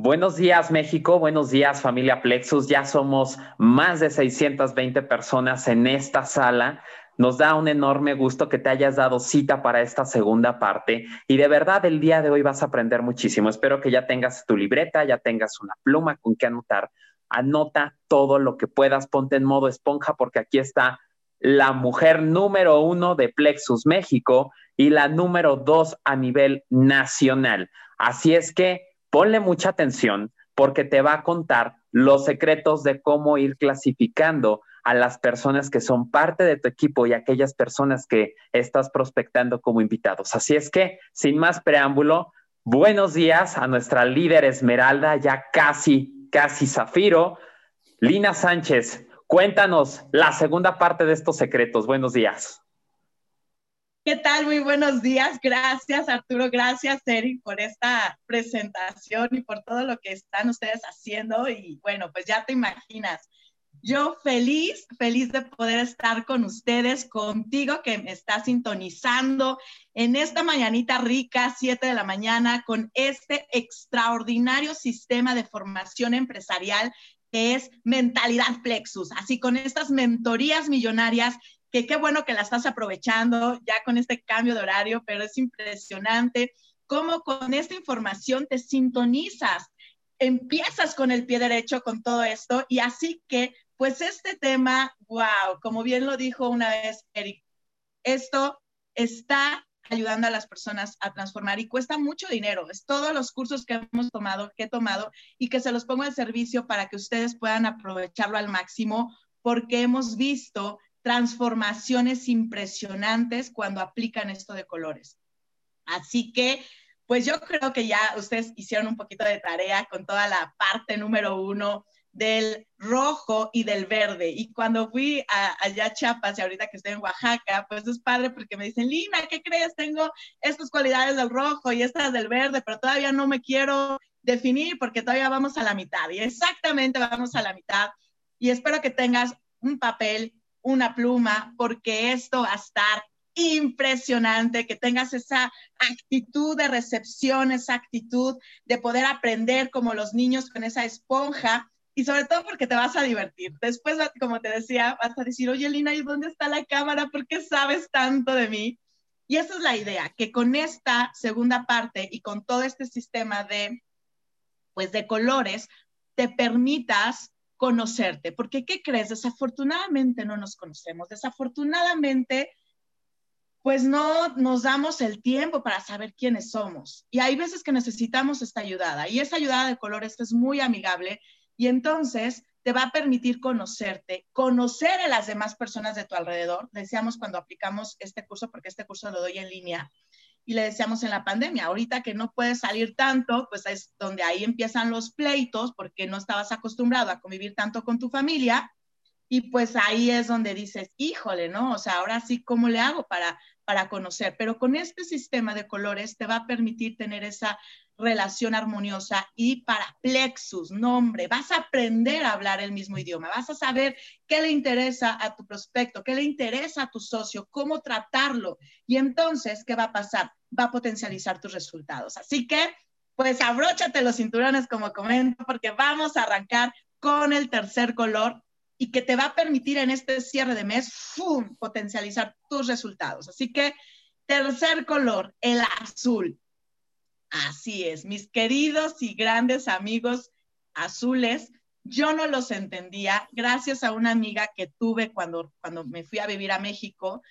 Buenos días México, buenos días familia Plexus. Ya somos más de 620 personas en esta sala. Nos da un enorme gusto que te hayas dado cita para esta segunda parte y de verdad el día de hoy vas a aprender muchísimo. Espero que ya tengas tu libreta, ya tengas una pluma con que anotar. Anota todo lo que puedas, ponte en modo esponja porque aquí está la mujer número uno de Plexus México y la número dos a nivel nacional. Así es que ponle mucha atención porque te va a contar los secretos de cómo ir clasificando a las personas que son parte de tu equipo y aquellas personas que estás prospectando como invitados. Así es que, sin más preámbulo, buenos días a nuestra líder Esmeralda, ya casi, casi Zafiro. Lina Sánchez, cuéntanos la segunda parte de estos secretos. Buenos días. ¿Qué tal? Muy buenos días. Gracias, Arturo. Gracias, Eric, por esta presentación y por todo lo que están ustedes haciendo. Y bueno, pues ya te imaginas. Yo feliz, feliz de poder estar con ustedes, contigo que me está sintonizando en esta mañanita rica, 7 de la mañana, con este extraordinario sistema de formación empresarial que es Mentalidad Plexus. Así con estas mentorías millonarias que qué bueno que la estás aprovechando ya con este cambio de horario, pero es impresionante cómo con esta información te sintonizas, empiezas con el pie derecho con todo esto y así que, pues este tema, wow, como bien lo dijo una vez Eric, esto está ayudando a las personas a transformar y cuesta mucho dinero. Es todos los cursos que hemos tomado, que he tomado y que se los pongo al servicio para que ustedes puedan aprovecharlo al máximo porque hemos visto transformaciones impresionantes cuando aplican esto de colores. Así que, pues yo creo que ya ustedes hicieron un poquito de tarea con toda la parte número uno del rojo y del verde. Y cuando fui a, allá a Chiapas y ahorita que estoy en Oaxaca, pues es padre porque me dicen, Lina, ¿qué crees? Tengo estas cualidades del rojo y estas del verde, pero todavía no me quiero definir porque todavía vamos a la mitad. Y exactamente vamos a la mitad. Y espero que tengas un papel una pluma, porque esto va a estar impresionante, que tengas esa actitud de recepción, esa actitud de poder aprender como los niños con esa esponja y sobre todo porque te vas a divertir. Después, como te decía, vas a decir, oye, Lina, ¿y dónde está la cámara? ¿Por qué sabes tanto de mí? Y esa es la idea, que con esta segunda parte y con todo este sistema de, pues, de colores, te permitas conocerte, porque ¿qué crees? Desafortunadamente no nos conocemos, desafortunadamente pues no nos damos el tiempo para saber quiénes somos. Y hay veces que necesitamos esta ayuda, y esa ayuda de colores es muy amigable y entonces te va a permitir conocerte, conocer a las demás personas de tu alrededor. Decíamos cuando aplicamos este curso, porque este curso lo doy en línea, y le decíamos en la pandemia, ahorita que no puedes salir tanto, pues es donde ahí empiezan los pleitos porque no estabas acostumbrado a convivir tanto con tu familia y pues ahí es donde dices, híjole, ¿no? O sea, ahora sí, ¿cómo le hago para, para conocer? Pero con este sistema de colores te va a permitir tener esa relación armoniosa y para plexus, nombre, vas a aprender a hablar el mismo idioma, vas a saber qué le interesa a tu prospecto, qué le interesa a tu socio, cómo tratarlo. Y entonces, ¿qué va a pasar? Va a potencializar tus resultados. Así que, pues abróchate los cinturones como comento, porque vamos a arrancar con el tercer color y que te va a permitir en este cierre de mes potencializar tus resultados. Así que, tercer color, el azul. Así es, mis queridos y grandes amigos azules, yo no los entendía gracias a una amiga que tuve cuando, cuando me fui a vivir a México,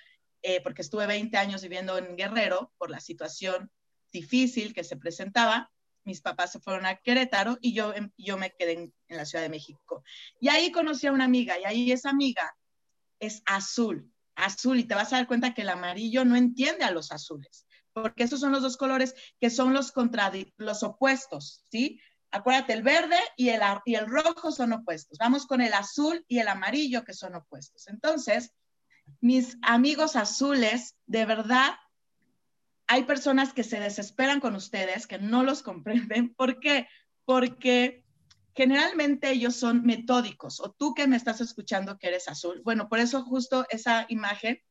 eh, porque estuve 20 años viviendo en Guerrero por la situación difícil que se presentaba. Mis papás se fueron a Querétaro y yo, yo me quedé en, en la Ciudad de México. Y ahí conocí a una amiga y ahí esa amiga es azul, azul, y te vas a dar cuenta que el amarillo no entiende a los azules porque esos son los dos colores que son los, los opuestos, ¿sí? Acuérdate, el verde y el, y el rojo son opuestos. Vamos con el azul y el amarillo que son opuestos. Entonces, mis amigos azules, de verdad, hay personas que se desesperan con ustedes, que no los comprenden. ¿Por qué? Porque generalmente ellos son metódicos, o tú que me estás escuchando que eres azul. Bueno, por eso justo esa imagen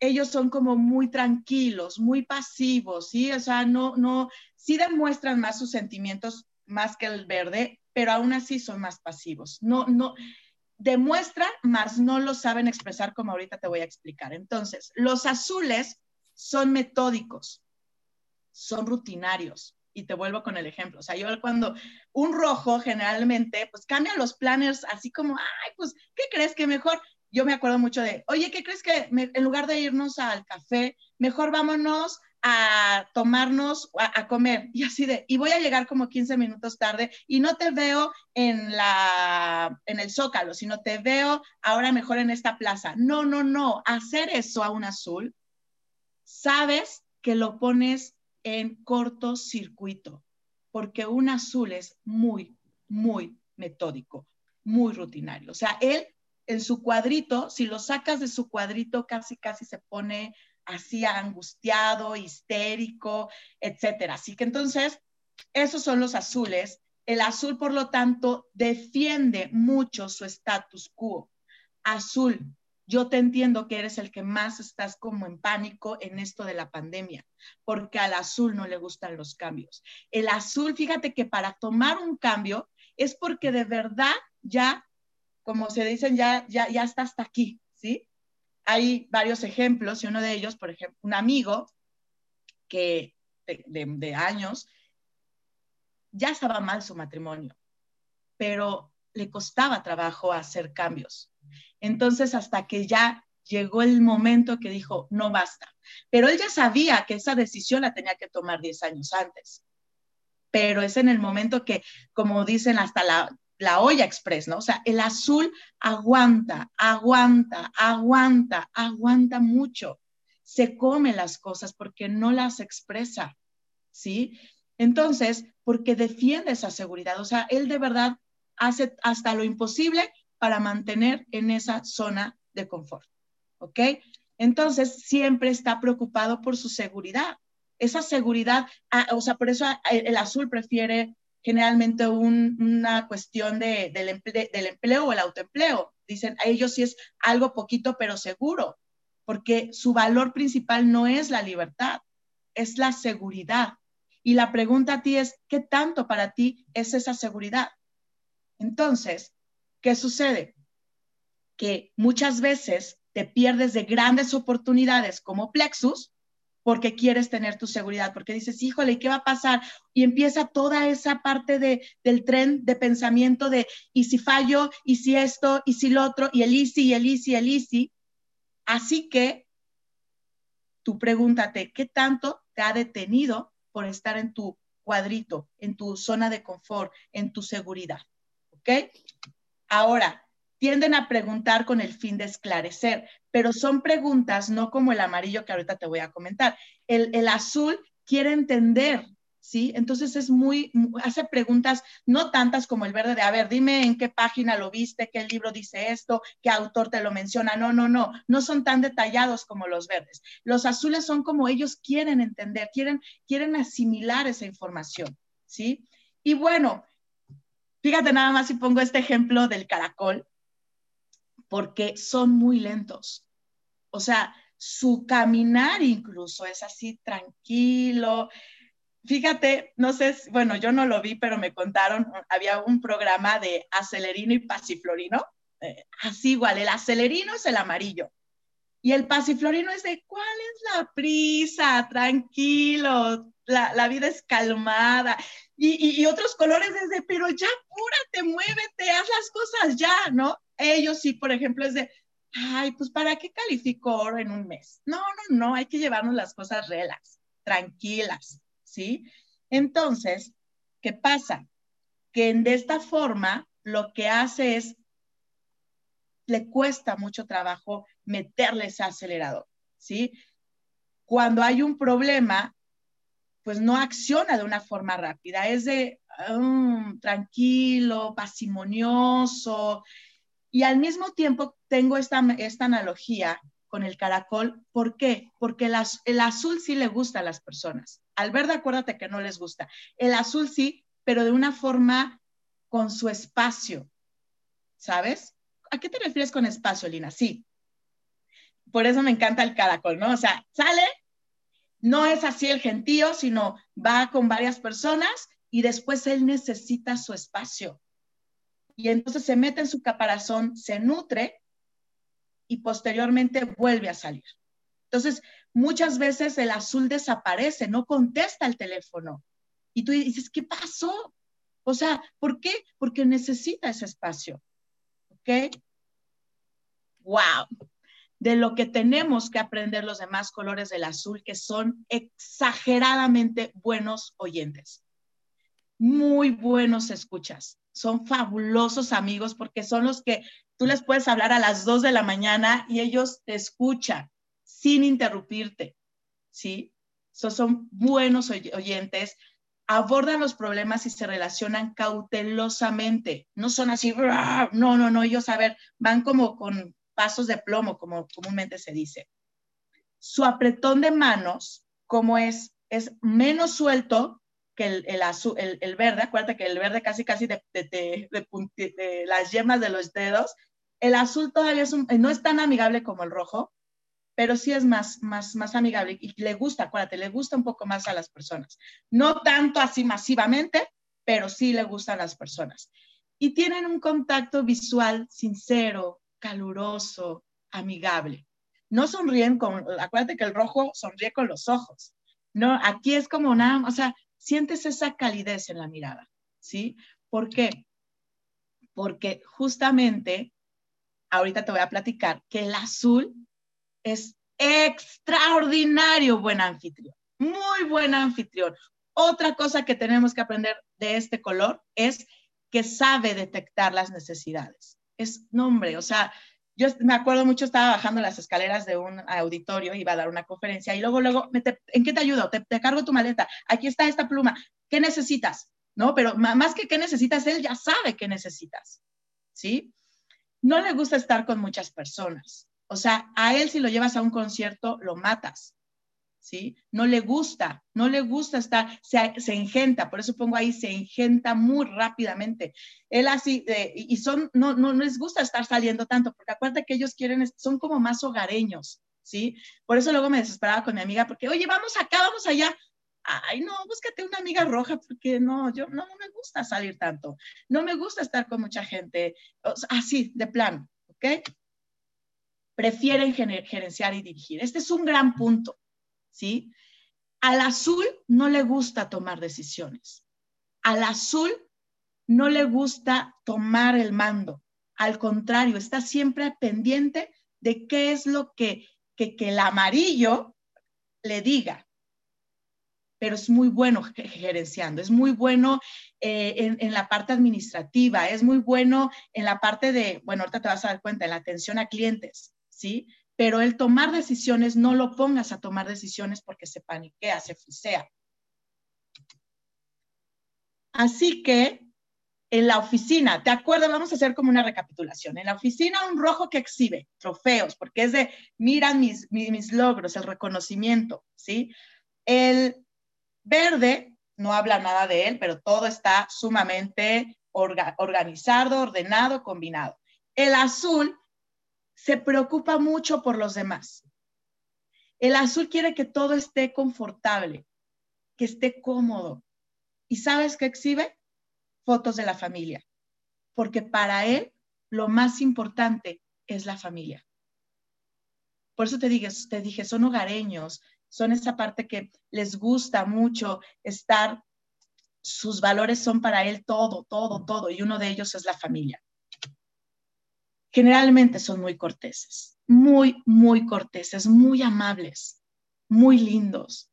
ellos son como muy tranquilos, muy pasivos, ¿sí? O sea, no, no, sí demuestran más sus sentimientos más que el verde, pero aún así son más pasivos. No, no, demuestran, más no lo saben expresar como ahorita te voy a explicar. Entonces, los azules son metódicos, son rutinarios. Y te vuelvo con el ejemplo. O sea, yo cuando un rojo generalmente, pues cambia los planners así como, ay, pues, ¿qué crees que mejor? Yo me acuerdo mucho de, oye, ¿qué crees que en lugar de irnos al café, mejor vámonos a tomarnos, a, comer, y así de, y voy a llegar como 15 minutos tarde y no te veo en la, en el zócalo, sino te veo ahora mejor en esta plaza. No, no, no, hacer eso a un azul, sabes que lo pones en cortocircuito, porque un azul es muy, muy metódico, muy rutinario. O sea, él en su cuadrito, si lo sacas de su cuadrito, casi, casi se pone así angustiado, histérico, etcétera. Así que entonces, esos son los azules. El azul, por lo tanto, defiende mucho su status quo. Azul, yo te entiendo que eres el que más estás como en pánico en esto de la pandemia, porque al azul no le gustan los cambios. El azul, fíjate que para tomar un cambio es porque de verdad ya, como se dicen, ya, ya, ya está hasta aquí, ¿sí? hay varios ejemplos y uno de ellos, por ejemplo, un amigo que de, años ya estaba mal su matrimonio, pero le costaba trabajo hacer cambios. Entonces, hasta que ya llegó el momento que dijo, no basta. Pero él ya sabía que esa decisión la tenía que tomar 10 años antes. Pero es en el momento que, como dicen, hasta la la olla express, ¿no? O sea, el azul aguanta, aguanta, aguanta, aguanta mucho. Se come las cosas porque no las expresa, ¿sí? Entonces, porque defiende esa seguridad. O sea, él de verdad hace hasta lo imposible para mantener en esa zona de confort, ¿ok? Entonces, siempre está preocupado por su seguridad. Esa seguridad, ah, o sea, por eso el azul prefiere generalmente una cuestión de, del, empleo o el autoempleo. Dicen, a ellos sí es algo poquito pero seguro, porque su valor principal no es la libertad, es la seguridad. Y la pregunta a ti es, ¿qué tanto para ti es esa seguridad? Entonces, ¿qué sucede? Que muchas veces te pierdes de grandes oportunidades como Plexus porque quieres tener tu seguridad, porque dices, híjole, ¿y qué va a pasar? Y empieza toda esa parte de, del tren de pensamiento de, ¿y si fallo? ¿Y si esto? ¿Y si lo otro? Y el easy, y el easy, el easy. Así que tú pregúntate, ¿qué tanto te ha detenido por estar en tu cuadrito, en tu zona de confort, en tu seguridad? ¿Ok? Ahora, tienden a preguntar con el fin de esclarecer, pero son preguntas no como el amarillo que ahorita te voy a comentar. El, azul quiere entender, ¿sí? Entonces es muy, hace preguntas no tantas como el verde de, a ver, dime en qué página lo viste, qué libro dice esto, qué autor te lo menciona. No, no, no, no son tan detallados como los verdes. Los azules son como ellos quieren entender, quieren, quieren asimilar esa información, ¿sí? Y bueno, fíjate nada más si pongo este ejemplo del caracol porque son muy lentos. O sea, su caminar incluso es así tranquilo. Fíjate, no sé, bueno, yo no lo vi, pero me contaron, había un programa de acelerino y pasiflorino, eh, así igual, el acelerino es el amarillo y el pasiflorino es de, ¿cuál es la prisa? Tranquilo, la, vida es calmada. Y, y, otros colores es de, pero ya apúrate, muévete, haz las cosas ya, ¿no? Ellos sí, por ejemplo, es de, ay, pues ¿para qué calificó en un mes? No, no, no, hay que llevarnos las cosas relax, tranquilas, ¿sí? Entonces, ¿qué pasa? Que de esta forma lo que hace es, le cuesta mucho trabajo meterle ese acelerador, ¿sí? Cuando hay un problema, pues no acciona de una forma rápida, es de um, tranquilo, pasimonioso, y al mismo tiempo tengo esta, esta analogía con el caracol. ¿Por qué? Porque el, azul sí le gusta a las personas. Al verde, acuérdate que no les gusta. El azul sí, pero de una forma con su espacio. ¿Sabes? ¿A qué te refieres con espacio, Lina? Sí. Por eso me encanta el caracol, ¿no? O sea, sale, no es así el gentío, sino va con varias personas y después él necesita su espacio. Y entonces se mete en su caparazón, se nutre y posteriormente vuelve a salir. Entonces, muchas veces el azul desaparece, no contesta el teléfono. Y tú dices, ¿qué pasó? O sea, ¿por qué? Porque necesita ese espacio. ¿Ok? Wow. De lo que tenemos que aprender los demás colores del azul, que son exageradamente buenos oyentes. Muy buenos escuchas. Son fabulosos amigos porque son los que tú les puedes hablar a las dos de la mañana y ellos te escuchan sin interrumpirte. ¿Sí? son buenos oyentes, abordan los problemas y se relacionan cautelosamente. No son así, no, no, no, ellos, a ver, van como con pasos de plomo, como comúnmente se dice. Su apretón de manos, como es, es menos suelto el, el, azul, el, verde, acuérdate que el verde casi, casi de, de, de, las yemas de los dedos, el azul todavía es no es tan amigable como el rojo, pero sí es más, más, más amigable y le gusta, acuérdate, le gusta un poco más a las personas. No tanto así masivamente, pero sí le gusta a las personas. Y tienen un contacto visual sincero, caluroso, amigable. No sonríen con, acuérdate que el rojo sonríe con los ojos. No, aquí es como nada, o sea, sientes esa calidez en la mirada, ¿sí? ¿Por qué? Porque justamente, ahorita te voy a platicar que el azul es extraordinario buen anfitrión, muy buen anfitrión. Otra cosa que tenemos que aprender de este color es que sabe detectar las necesidades. Es nombre, o sea, yo me acuerdo mucho, estaba bajando las escaleras de un auditorio, iba a dar una conferencia y luego, luego, ¿en qué te ayudo? Te, te, cargo tu maleta, aquí está esta pluma, ¿qué necesitas? ¿No? Pero más que qué necesitas, él ya sabe qué necesitas, ¿sí? No le gusta estar con muchas personas. O sea, a él si lo llevas a un concierto, lo matas, ¿sí? No le gusta, no le gusta estar, se, se engenta, por eso pongo ahí, se engenta muy rápidamente. Él así, y son, no, no, les gusta estar saliendo tanto, porque acuérdate que ellos quieren, son como más hogareños, ¿sí? Por eso luego me desesperaba con mi amiga, porque, oye, vamos acá, vamos allá. Ay, no, búscate una amiga roja, porque no, yo no, me gusta salir tanto, no me gusta estar con mucha gente, así, de plan, ¿ok? prefieren gerenciar y dirigir. Este es un gran punto, ¿sí? Al azul no le gusta tomar decisiones. Al azul no le gusta tomar el mando. Al contrario, está siempre pendiente de qué es lo que, que, el amarillo le diga. Pero es muy bueno gerenciando, es muy bueno eh, en, en, la parte administrativa, es muy bueno en la parte de, bueno, ahorita te vas a dar cuenta, en la atención a clientes. ¿sí? Pero el tomar decisiones, no lo pongas a tomar decisiones porque se paniquea, se frisea. Así que en la oficina, ¿te acuerdas? Vamos a hacer como una recapitulación. En la oficina, un rojo que exhibe trofeos, porque es de, miran mis, mis, logros, el reconocimiento, ¿sí? El verde, no habla nada de él, pero todo está sumamente organizado, ordenado, combinado. El azul se preocupa mucho por los demás. El azul quiere que todo esté confortable, que esté cómodo. ¿Y sabes qué exhibe? Fotos de la familia, porque para él lo más importante es la familia. Por eso te dije, te dije, son hogareños, son esa parte que les gusta mucho estar, sus valores son para él todo, todo, todo, y uno de ellos es la familia generalmente son muy corteses, muy, muy corteses, muy amables, muy lindos.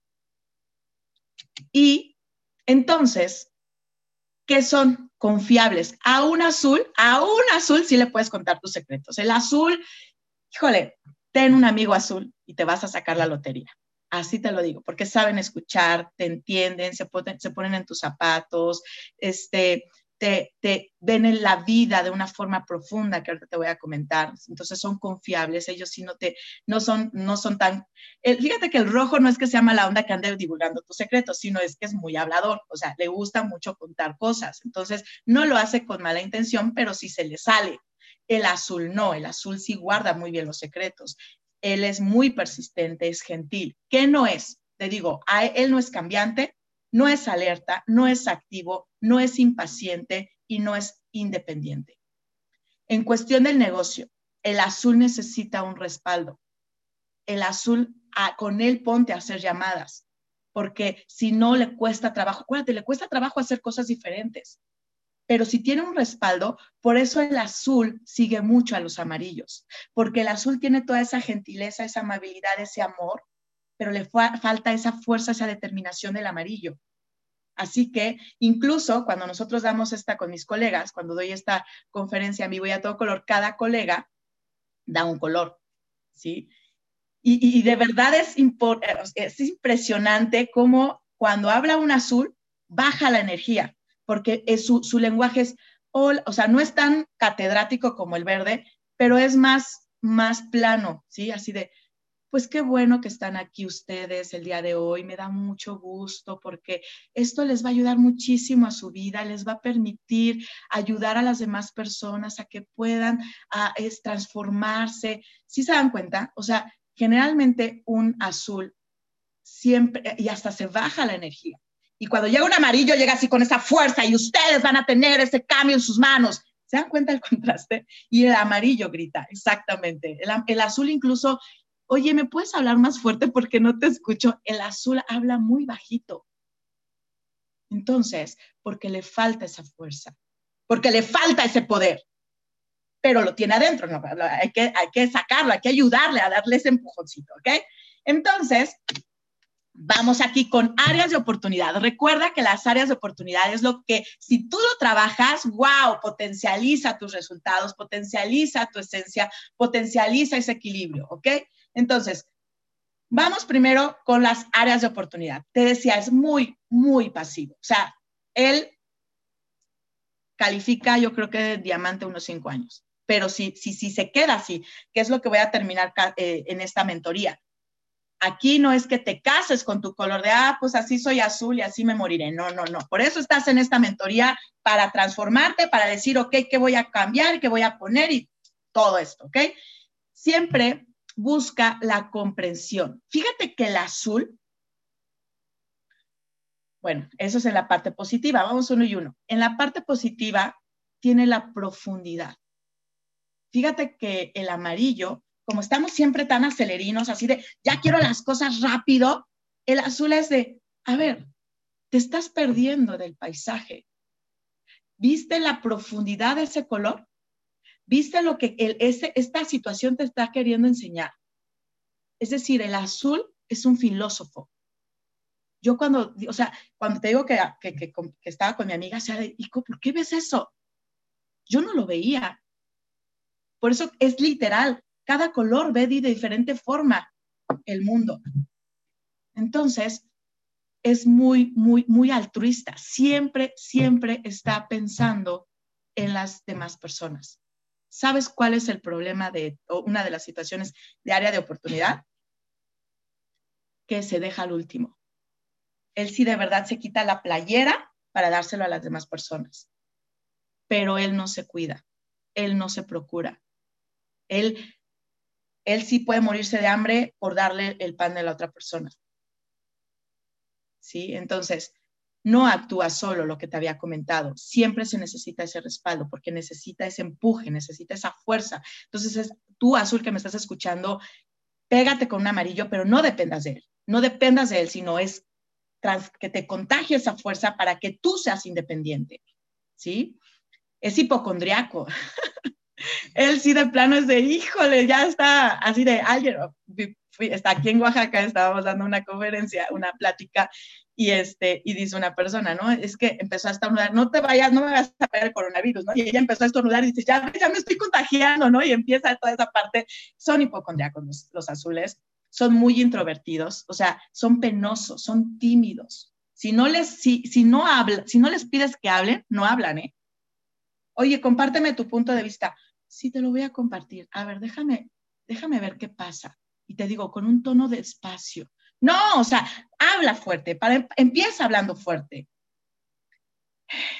Y entonces, ¿qué son? Confiables. A un azul, a un azul sí le puedes contar tus secretos. El azul, híjole, ten un amigo azul y te vas a sacar la lotería. Así te lo digo, porque saben escuchar, te entienden, se ponen, se ponen en tus zapatos, este, te, ven en la vida de una forma profunda, que ahorita te voy a comentar. Entonces son confiables, ellos sí no, te, no, son, no son tan... fíjate que el rojo no es que sea mala onda que ande divulgando tus secretos, sino es que es muy hablador, o sea, le gusta mucho contar cosas. Entonces no lo hace con mala intención, pero sí se le sale. El azul no, el azul sí guarda muy bien los secretos. Él es muy persistente, es gentil. ¿Qué no es? Te digo, él no es cambiante, no es alerta, no es activo, no es impaciente y no es independiente. En cuestión del negocio, el azul necesita un respaldo. El azul, ah, con él ponte a hacer llamadas, porque si no le cuesta trabajo, acuérdate, le cuesta trabajo hacer cosas diferentes. Pero si tiene un respaldo, por eso el azul sigue mucho a los amarillos, porque el azul tiene toda esa gentileza, esa amabilidad, ese amor, pero le falta esa fuerza, esa determinación del amarillo. Así que incluso cuando nosotros damos esta con mis colegas, cuando doy esta conferencia en vivo y a todo color, cada colega da un color, ¿sí? Y, de verdad es, es impresionante cómo cuando habla un azul, baja la energía, porque su, su lenguaje es, o sea, no es tan catedrático como el verde, pero es más, más plano, ¿sí? Así de, pues qué bueno que están aquí ustedes el día de hoy, me da mucho gusto porque esto les va a ayudar muchísimo a su vida, les va a permitir ayudar a las demás personas a que puedan a, es, transformarse. ¿Sí se dan cuenta? O sea, generalmente un azul siempre, y hasta se baja la energía. Y cuando llega un amarillo, llega así con esa fuerza y ustedes van a tener ese cambio en sus manos. ¿Se dan cuenta el contraste? Y el amarillo grita, exactamente. El azul incluso oye, ¿me puedes hablar más fuerte porque no te escucho? El azul habla muy bajito. Entonces, porque le falta esa fuerza, porque le falta ese poder, pero lo tiene adentro, ¿no? hay, que, hay que sacarlo, hay que ayudarle a darle ese empujoncito, ¿ok? Entonces, vamos aquí con áreas de oportunidad. Recuerda que las áreas de oportunidad es lo que, si tú lo trabajas, wow, potencializa tus resultados, potencializa tu esencia, potencializa ese equilibrio, ¿ok? Entonces, vamos primero con las áreas de oportunidad. Te decía, es muy, muy pasivo. O sea, él califica, yo creo que de diamante unos cinco años. Pero si, si, si se queda así, que es lo que voy a terminar eh, en esta mentoría. Aquí no es que te cases con tu color de, ah, pues así soy azul y así me moriré. No, no, no. Por eso estás en esta mentoría para transformarte, para decir, ok, ¿qué voy a cambiar? ¿Qué voy a poner? Y todo esto, ¿ok? Siempre busca la comprensión. Fíjate que el azul, bueno, eso es en la parte positiva, vamos uno y uno. En la parte positiva tiene la profundidad. Fíjate que el amarillo, como estamos siempre tan acelerinos, así de, ya quiero las cosas rápido, el azul es de, a ver, te estás perdiendo del paisaje. ¿Viste la profundidad de ese color? ¿Viste lo que esta situación te está queriendo enseñar? Es decir, el azul es un filósofo. Yo cuando, o sea, cuando te digo que, que, estaba con mi amiga, o sea, ¿por qué ves eso? Yo no lo veía. Por eso es literal. Cada color ve de diferente forma el mundo. Entonces, es muy, muy, muy altruista. Siempre, siempre está pensando en las demás personas. ¿Sabes cuál es el problema de una de las situaciones de área de oportunidad? Que se deja al último. Él sí de verdad se quita la playera para dárselo a las demás personas, pero él no se cuida, él no se procura. Él, él sí puede morirse de hambre por darle el pan de la otra persona. ¿Sí? Entonces, no actúa solo lo que te había comentado, siempre se necesita ese respaldo porque necesita ese empuje, necesita esa fuerza. Entonces, es, tú, Azul, que me estás escuchando, pégate con un amarillo, pero no dependas de él, no dependas de él, sino es que te contagie esa fuerza para que tú seas independiente, ¿sí? Es hipocondriaco. él sí de plano es de, híjole, ya está así de, alguien, está aquí en Oaxaca, estábamos dando una conferencia, una plática, y, este, y dice una persona, ¿no? Es que empezó a estornudar, no te vayas, no me vas a pegar el coronavirus, ¿no? Y ella empezó a estornudar y dice, ya, ya me estoy contagiando, ¿no? Y empieza toda esa parte. Son hipocondriacos los, los azules, son muy introvertidos, o sea, son penosos, son tímidos. Si no les, si, si no habla, si no les pides que hablen, no hablan, ¿eh? Oye, compárteme tu punto de vista. Sí, te lo voy a compartir. A ver, déjame, déjame ver qué pasa. Y te digo, con un tono de espacio, no, o sea, habla fuerte, para, empieza hablando fuerte.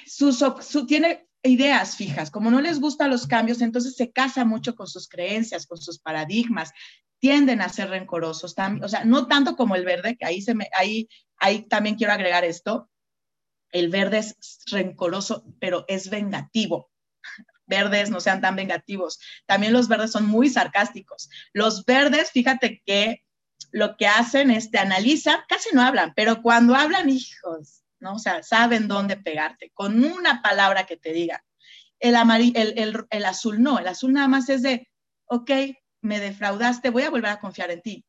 Su, tiene ideas fijas, como no les gustan los cambios, entonces se casa mucho con sus creencias, con sus paradigmas, tienden a ser rencorosos, o sea, no tanto como el verde, que ahí también quiero agregar esto. El verde es rencoroso, pero es vengativo. Verdes no sean tan vengativos. También los verdes son muy sarcásticos. Los verdes, fíjate que lo que hacen es te analizan, casi no hablan, pero cuando hablan, hijos, ¿no? O sea, saben dónde pegarte, con una palabra que te diga. El, el, el, azul no, el azul nada más es de, ok, me defraudaste, voy a volver a confiar en ti,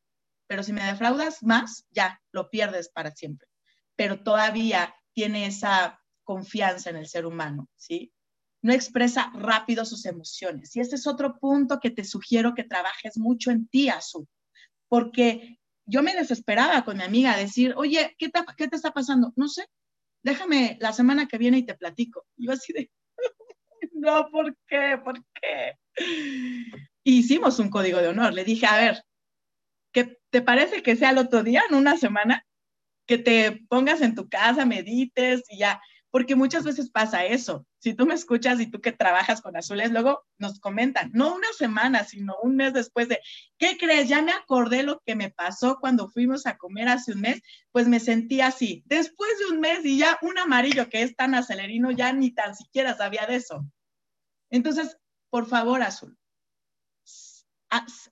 pero si me defraudas más, ya, lo pierdes para siempre. Pero todavía tiene esa confianza en el ser humano, ¿sí? No expresa rápido sus emociones. Y este es otro punto que te sugiero que trabajes mucho en ti, Azul, porque yo me desesperaba con mi amiga a decir, oye, ¿qué te, ¿qué te está pasando? No sé, déjame la semana que viene y te platico. yo así de, no, ¿por qué? ¿Por qué? hicimos un código de honor. Le dije, a ver, ¿qué te parece que sea el otro día, en una semana? Que te pongas en tu casa, medites y ya porque muchas veces pasa eso. Si tú me escuchas y tú que trabajas con azules, luego nos comentan, no una semana, sino un mes después de, ¿qué crees? Ya me acordé lo que me pasó cuando fuimos a comer hace un mes, pues me sentí así. Después de un mes y ya un amarillo que es tan acelerino, ya ni tan siquiera sabía de eso. Entonces, por favor, azul,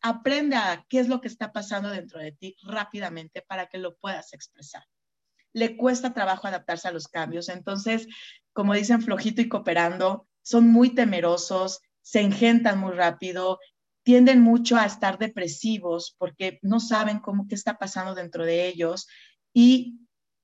aprende a qué es lo que está pasando dentro de ti rápidamente para que lo puedas expresar le cuesta trabajo adaptarse a los cambios. Entonces, como dicen, flojito y cooperando, son muy temerosos, se engentan muy rápido, tienden mucho a estar depresivos porque no saben cómo qué está pasando dentro de ellos y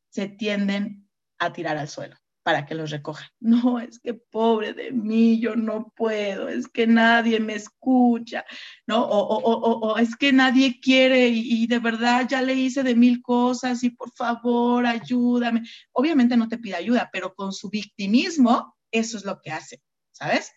se tienden a tirar al suelo para que los recojan. No, es que pobre de mí, yo no puedo, es que nadie me escucha, ¿no? O, o, o, es que nadie quiere y, y, de verdad ya le hice de mil cosas y por favor ayúdame. Obviamente no te pide ayuda, pero con su victimismo, eso es lo que hace, ¿sabes?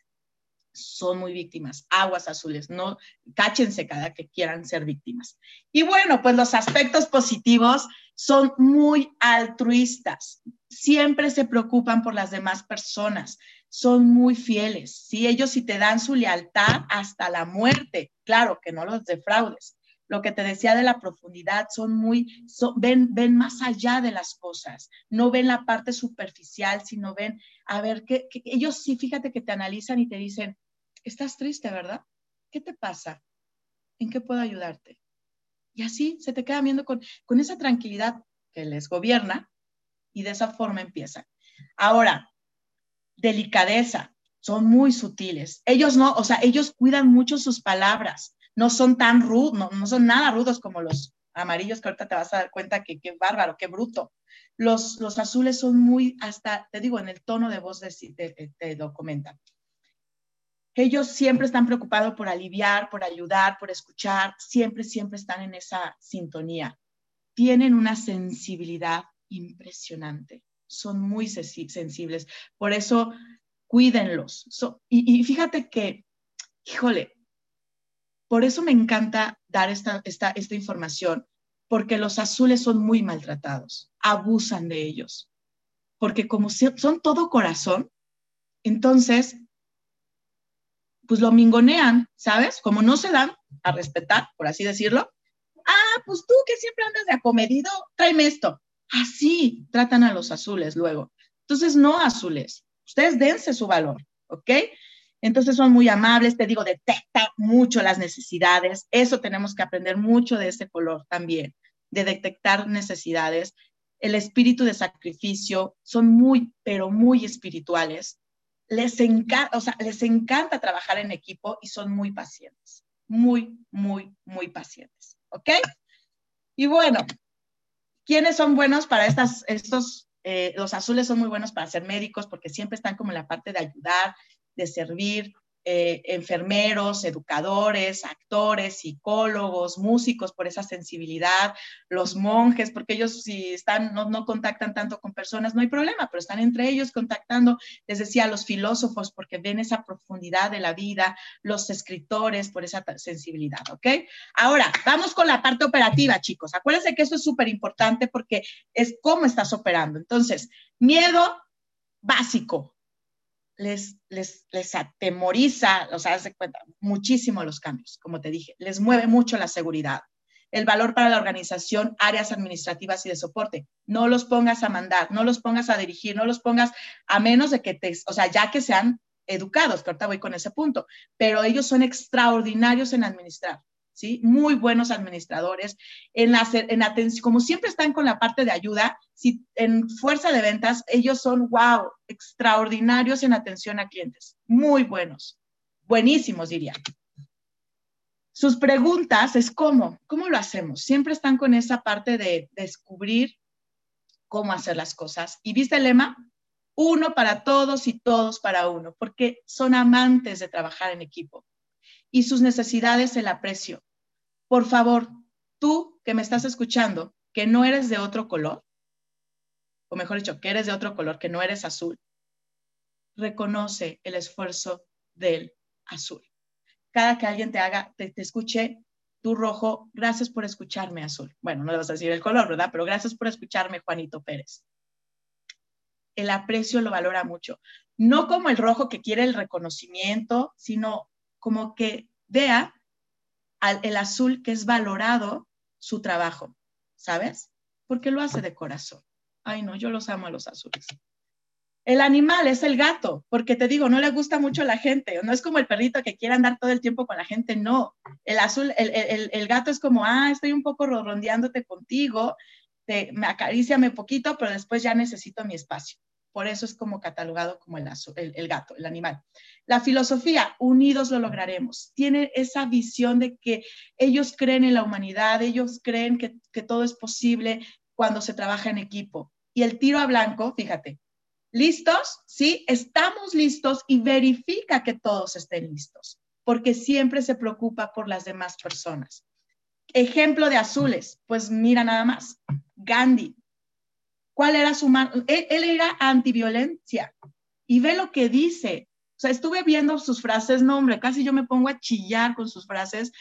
Son muy víctimas, aguas azules, no cáchense cada que quieran ser víctimas. Y bueno, pues los aspectos positivos son muy altruistas, siempre se preocupan por las demás personas, son muy fieles, si ellos si te dan su lealtad hasta la muerte, claro que no los defraudes. Lo que te decía de la profundidad, son muy, ven, ven más allá de las cosas, no ven la parte superficial, sino ven, a ver, que ellos sí, fíjate que te analizan y te dicen, estás triste, ¿verdad? ¿Qué te pasa? ¿En qué puedo ayudarte? Y así se te queda viendo con, con esa tranquilidad que les gobierna y de esa forma empiezan. Ahora, delicadeza, son muy sutiles. Ellos no, o sea, ellos cuidan mucho sus palabras, no son tan rudos, no, son nada rudos como los amarillos que ahorita te vas a dar cuenta que qué bárbaro, qué bruto. Los, los azules son muy, hasta, te digo, en el tono de voz de, te, te. Ellos siempre están preocupados por aliviar, por ayudar, por escuchar, siempre, siempre están en esa sintonía. Tienen una sensibilidad impresionante, son muy sensibles, por eso cuídenlos. y, fíjate que, híjole, por eso me encanta dar esta, esta, esta información, porque los azules son muy maltratados, abusan de ellos, porque como son todo corazón, entonces pues lo mingonean, ¿sabes? Como no se dan a respetar, por así decirlo. Ah, pues tú que siempre andas de acomedido, tráeme esto. Así tratan a los azules luego. Entonces, no azules. Ustedes dense su valor, ¿ok? Entonces son muy amables, te digo, detecta mucho las necesidades. Eso tenemos que aprender mucho de ese color también, de detectar necesidades. El espíritu de sacrificio son muy, pero muy espirituales les encanta, o sea, les encanta trabajar en equipo y son muy pacientes, muy, muy, muy pacientes, ¿ok? Y bueno, ¿quiénes son buenos para estas, estos, eh, los azules son muy buenos para ser médicos porque siempre están como en la parte de ayudar, de servir, eh, enfermeros, educadores, actores, psicólogos, músicos por esa sensibilidad, los monjes, porque ellos si están, no, no, contactan tanto con personas, no hay problema, pero están entre ellos contactando, les decía, los filósofos porque ven esa profundidad de la vida, los escritores por esa sensibilidad, ¿ok? Ahora, vamos con la parte operativa, chicos. Acuérdense que eso es súper importante porque es cómo estás operando. Entonces, miedo básico, les, les, les atemoriza, o sea, se cuenta muchísimo los cambios, como te dije, les mueve mucho la seguridad. el valor para la organización, áreas administrativas y de soporte. No los pongas a mandar, no los pongas a dirigir, no los pongas a menos de que te, o sea, ya que sean educados, que ahorita voy con ese punto, pero ellos son extraordinarios en administrar. Muy buenos administradores. En, la, en atención, como siempre están con la parte de ayuda, si, en fuerza de ventas, ellos son, wow, extraordinarios en atención a clientes. Muy buenos. Buenísimos, diría. Sus preguntas es cómo, cómo lo hacemos. Siempre están con esa parte de descubrir cómo hacer las cosas. ¿Y viste el lema? Uno para todos y todos para uno, porque son amantes de trabajar en equipo. Y sus necesidades el aprecio. Por favor, tú que me estás escuchando, que no eres de otro color, o mejor dicho, que eres de otro color, que no eres azul, reconoce el esfuerzo del azul cada que alguien te haga, te, escuche, tú rojo, gracias por escucharme, azul. Bueno, no le vas a decir el color, ¿verdad? Pero gracias por escucharme, Juanito Pérez. El aprecio lo valora mucho. No como el rojo que quiere el reconocimiento, sino como que vea al, el azul que es valorado su trabajo, ¿sabes? Porque lo hace de corazón. Ay, no, yo los amo a los azules. El animal es el gato, porque te digo, no le gusta mucho la gente, no es como el perrito que quiere andar todo el tiempo con la gente, no. El azul, el, gato es como, ah, estoy un poco rondeándote contigo, te, me acaríciame poquito, pero después ya necesito mi espacio. Por eso es como catalogado como el, gato, el animal. La filosofía, unidos lo lograremos. Tiene esa visión de que ellos creen en la humanidad, ellos creen que todo es posible cuando se trabaja en equipo. Y el tiro a blanco, fíjate, ¿Listos? Sí, estamos listos y verifica que todos estén listos, porque siempre se preocupa por las demás personas. Ejemplo de azules, pues mira nada más. Gandhi. ¿Cuál era su mano? Él, era antiviolencia y ve lo que dice. O sea, estuve viendo sus frases, no hombre, casi yo me pongo a chillar con sus frases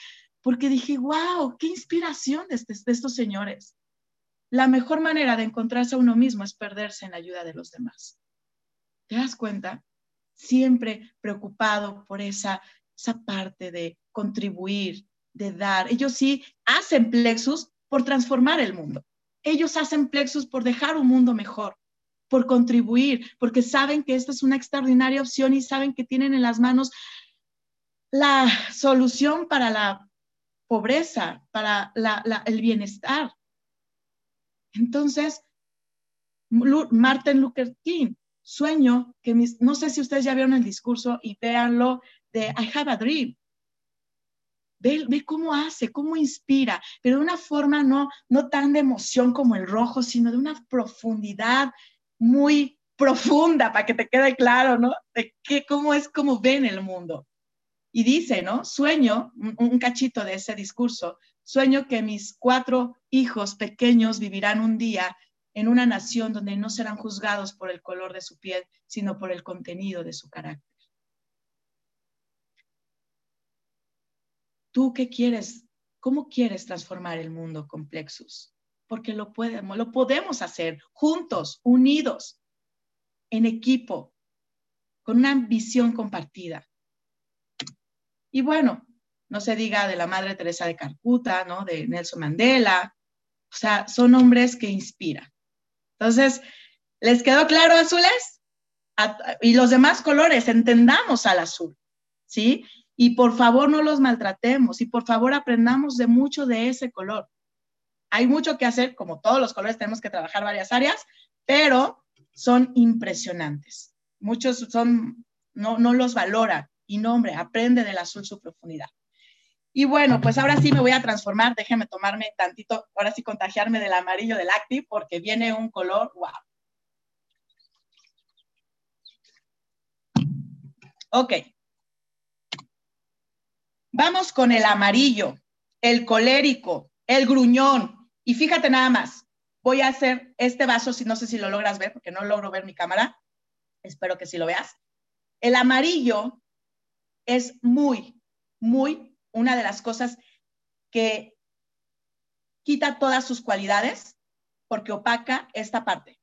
porque dije, wow, qué inspiración de, este, de estos señores. La mejor manera de encontrarse a uno mismo es perderse en la ayuda de los demás. ¿Te das cuenta? Siempre preocupado por esa, esa parte de contribuir, de dar. Ellos sí hacen plexus por transformar el mundo. Ellos hacen plexus por dejar un mundo mejor, por contribuir, porque saben que esta es una extraordinaria opción y saben que tienen en las manos la solución para la pobreza, para el bienestar. Entonces, Martin Luther King sueño que mis, no sé si ustedes ya vieron el discurso y véanlo de I have a dream. Ve, ve, cómo hace, cómo inspira, pero de una forma no, no tan de emoción como el rojo, sino de una profundidad muy profunda, para que te quede claro, ¿no? De qué, cómo es, cómo ven el mundo. Y dice, ¿no? Sueño, un cachito de ese discurso, sueño que mis cuatro hijos pequeños vivirán un día en una nación donde no serán juzgados por el color de su piel, sino por el contenido de su carácter. ¿Tú qué quieres? ¿Cómo quieres transformar el mundo con Plexus? Porque lo podemos, lo podemos hacer juntos, unidos, en equipo, con una visión compartida. Y bueno, no se diga de la Madre Teresa de Calcuta, ¿no? De Nelson Mandela. O sea, son hombres que inspiran. Entonces, ¿les quedó claro azules? y los demás colores, entendamos al azul, ¿sí? Y por favor no los maltratemos y por favor aprendamos de mucho de ese color. Hay mucho que hacer, como todos los colores tenemos que trabajar varias áreas, pero son impresionantes. Muchos son, no, no los valoran y no, hombre, aprende del azul su profundidad. Y bueno, pues ahora sí me voy a transformar, déjeme tomarme tantito, ahora sí contagiarme del amarillo del Active porque viene un color, wow. Ok. Vamos con el amarillo, el colérico, el gruñón. Y fíjate nada más, voy a hacer este vaso, si no sé si lo logras ver, porque no logro ver mi cámara. Espero que sí lo veas. El amarillo es muy, muy una de las cosas que quita todas sus cualidades porque opaca esta parte.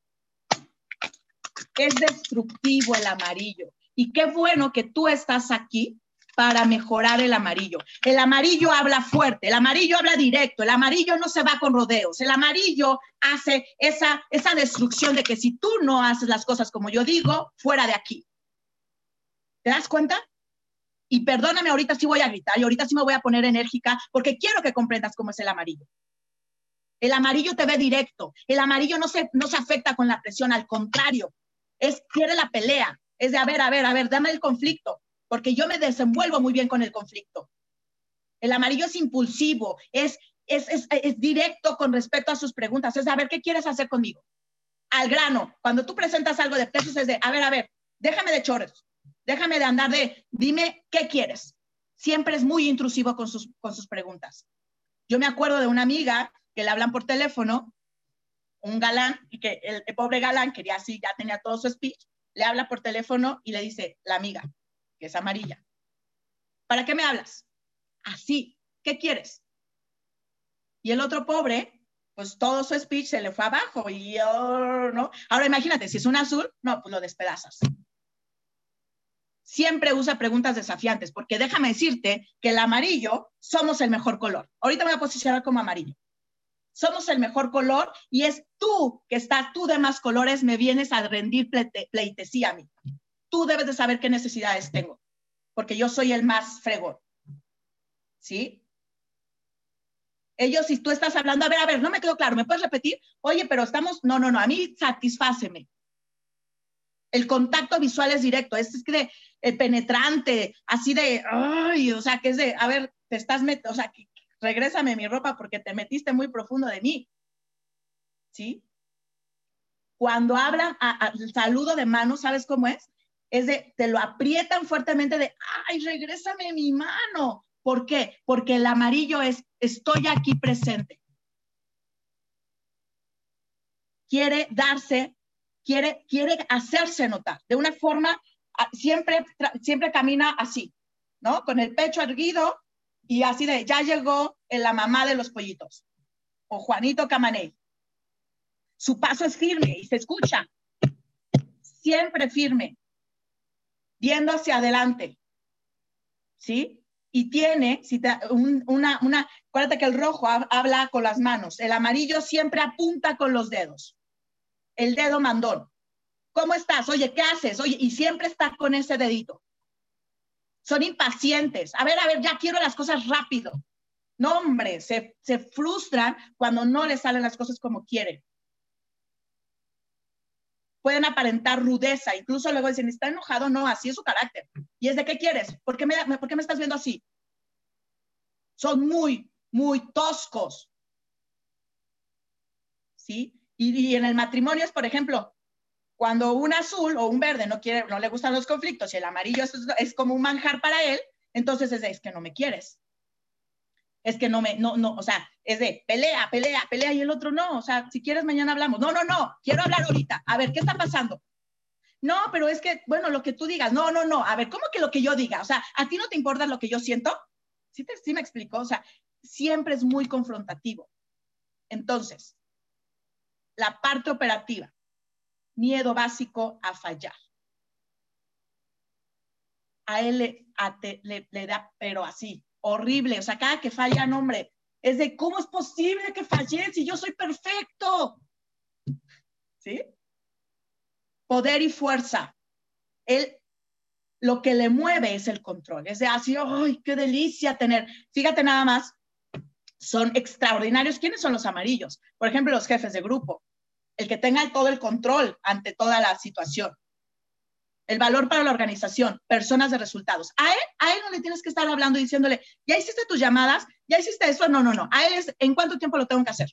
Es destructivo el amarillo. Y qué bueno que tú estás aquí para mejorar el amarillo. El amarillo habla fuerte, el amarillo habla directo, el amarillo no se va con rodeos, el amarillo hace esa, esa destrucción de que si tú no haces las cosas como yo digo, fuera de aquí. ¿Te das cuenta? Y perdóname, ahorita sí voy a gritar y ahorita sí me voy a poner enérgica porque quiero que comprendas cómo es el amarillo. El amarillo te ve directo, el amarillo no se, no se afecta con la presión, al contrario, es, quiere la pelea, es de, a ver, a ver, a ver, dame el conflicto, porque yo me desenvuelvo muy bien con el conflicto. El amarillo es impulsivo, es, es, es, es directo con respecto a sus preguntas, es a ver, ¿qué quieres hacer conmigo? Al grano, cuando tú presentas algo de pesos es de, a ver, a ver, déjame de chores, déjame de andar de, dime, ¿qué quieres? Siempre es muy intrusivo con sus, con sus preguntas. Yo me acuerdo de una amiga que le hablan por teléfono, un galán, y que el, pobre galán quería así, ya tenía todo su speech, le habla por teléfono y le dice, la amiga, que es amarilla, ¿para qué me hablas? Así, ¿qué quieres? Y el otro pobre, pues todo su speech se le fue abajo y yo, ¿no? Ahora imagínate, si es un azul, no, pues lo despedazas. Siempre usa preguntas desafiantes, porque déjame decirte que el amarillo somos el mejor color. Ahorita me voy a posicionar como amarillo somos el mejor color y es tú que estás, tú de más colores, me vienes a rendir pleitesía a mí. Tú debes de saber qué necesidades tengo, porque yo soy el más fregón. ¿Sí? Ellos, si tú estás hablando, a ver, a ver, no me quedó claro, ¿me puedes repetir? Oye, pero estamos, no, no, no, a mí satisfáceme. El contacto visual es directo, es de, penetrante, así de, ay, o sea, que es de, a ver, te estás, o sea, que, regrésame mi ropa porque te metiste muy profundo de mí. ¿Sí? Cuando hablan al saludo de mano, ¿sabes cómo es? Es de, te lo aprietan fuertemente de, ay, regrésame mi mano. ¿Por qué? Porque el amarillo es, estoy aquí presente. Quiere darse, quiere, quiere hacerse notar de una forma, ah, siempre, siempre camina así, ¿no? Con el pecho erguido, y así de, ya llegó la mamá de los pollitos, o Juanito Camaney. Su paso es firme y se escucha, siempre firme, viendo hacia adelante, ¿sí? Y tiene, si una, una, acuérdate que el rojo habla con las manos, el amarillo siempre apunta con los dedos, el dedo mandón. ¿Cómo estás? Oye, ¿qué haces? Oye, y siempre está con ese dedito son impacientes. A ver, a ver, ya quiero las cosas rápido. No, hombre, se, se frustran cuando no les salen las cosas como quieren. Pueden aparentar rudeza, incluso luego dicen, está enojado, no, así es su carácter. Y es de, ¿qué quieres? ¿Por qué me, por qué me estás viendo así? Son muy, muy toscos. ¿Sí? Y, en el matrimonio es, por ejemplo, cuando un azul o un verde no quiere, no le gustan los conflictos y el amarillo es, como un manjar para él, entonces es, es que no me quieres. Es que no me, no, no, o sea, es de pelea, pelea, pelea y el otro no, o sea, si quieres mañana hablamos. No, no, no, quiero hablar ahorita. A ver, ¿qué está pasando? No, pero es que, bueno, lo que tú digas, no, no, no, a ver, ¿cómo que lo que yo diga? O sea, ¿a ti no te importa lo que yo siento? Sí, te, sí me explico, o sea, siempre es muy confrontativo. Entonces, la parte operativa, miedo básico a fallar. A él le, le, da, pero así, horrible. O sea, cada que falla, hombre, es de cómo es posible que falle si yo soy perfecto. ¿Sí? Poder y fuerza. Él lo que le mueve es el control. Es de así, ¡ay, qué delicia tener! Fíjate nada más, son extraordinarios. ¿Quiénes son los amarillos? Por ejemplo, los jefes de grupo el que tenga todo el control ante toda la situación. El valor para la organización, personas de resultados. A él, a él no le tienes que estar hablando y diciéndole, ya hiciste tus llamadas, ya hiciste eso. No, no, no. A él es, ¿en cuánto tiempo lo tengo que hacer?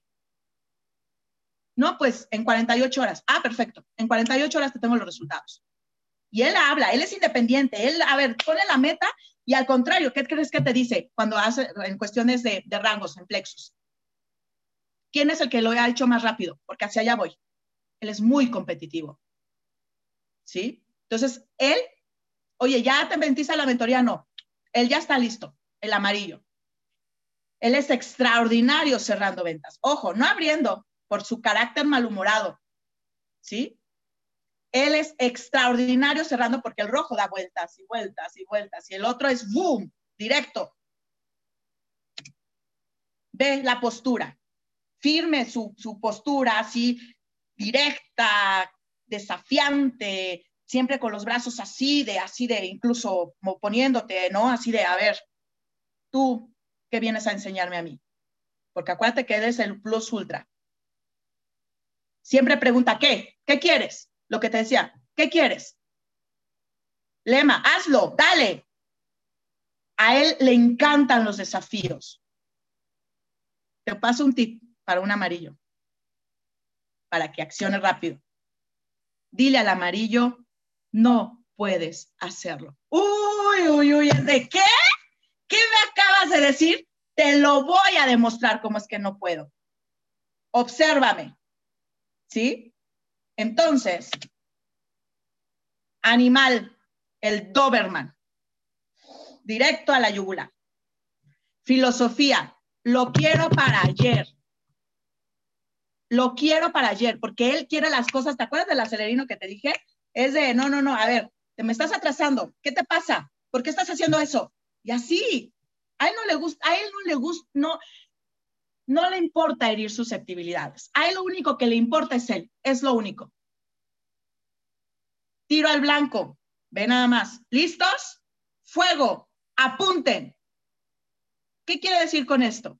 No, pues en 48 horas. Ah, perfecto. En 48 horas te tengo los resultados. Y él habla, él es independiente. Él, a ver, pone la meta y al contrario, ¿qué crees que te dice cuando hace en cuestiones de, de rangos, en plexos? ¿Quién es el que lo ha hecho más rápido? Porque hacia allá voy. Él es muy competitivo. ¿Sí? Entonces, él, oye, ya te mentiste la mentoría, no. Él ya está listo, el amarillo. Él es extraordinario cerrando ventas. Ojo, no abriendo por su carácter malhumorado. ¿Sí? Él es extraordinario cerrando porque el rojo da vueltas y vueltas y vueltas y el otro es boom, directo. Ve la postura, firme su, su postura así directa, desafiante, siempre con los brazos así de, así de, incluso poniéndote, ¿no? Así de, a ver, tú, ¿qué vienes a enseñarme a mí? Porque acuérdate que eres el plus ultra. Siempre pregunta, ¿qué? ¿Qué quieres? Lo que te decía, ¿qué quieres? Lema, hazlo, dale. A él le encantan los desafíos. Te paso un tip para un amarillo, para que accione rápido. Dile al amarillo, no puedes hacerlo. Uy, uy, uy, ¿de qué? ¿Qué me acabas de decir? Te lo voy a demostrar cómo es que no puedo. Obsérvame. ¿Sí? Entonces, animal, el Doberman, directo a la yugular. Filosofía, lo quiero para ayer. Lo quiero para ayer, porque él quiere las cosas. ¿Te acuerdas del acelerino que te dije? Es de, no, no, no, a ver, te me estás atrasando. ¿Qué te pasa? ¿Por qué estás haciendo eso? Y así, a él no le gusta, a él no le gusta, no, no le importa herir susceptibilidades. A él lo único que le importa es él, es lo único. Tiro al blanco, ve nada más. ¿Listos? Fuego, apunten. ¿Qué quiere decir con esto?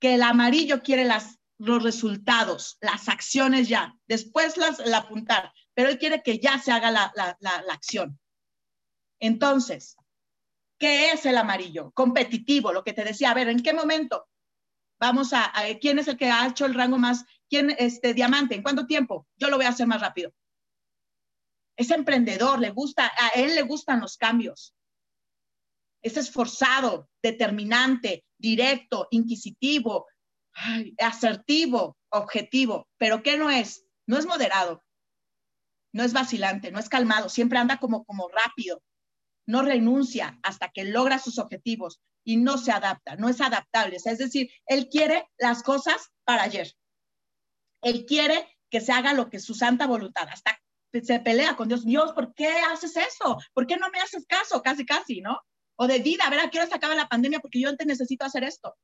Que el amarillo quiere las, los resultados, las acciones ya, después las, el apuntar, pero él quiere que ya se haga la, acción. Entonces, ¿qué es el amarillo? Competitivo, lo que te decía, a ver, ¿en qué momento? Vamos a, quién es el que ha hecho el rango más, quién, este, diamante, ¿en cuánto tiempo? Yo lo voy a hacer más rápido. Es emprendedor, le gusta, a él le gustan los cambios. Es esforzado, determinante, directo, inquisitivo, asertivo, objetivo. Pero ¿qué no es? No es moderado, no es vacilante, no es calmado, siempre anda como, como rápido. No renuncia hasta que logra sus objetivos y no se adapta, no es adaptable. Es decir, él quiere las cosas para ayer. Él quiere que se haga lo que su santa voluntad, hasta se pelea con Dios. Dios, ¿por qué haces eso? ¿Por qué no me haces caso? Casi, casi, ¿no? O de vida, a ver, ¿a qué hora se acaba la pandemia? Porque yo te necesito hacer esto.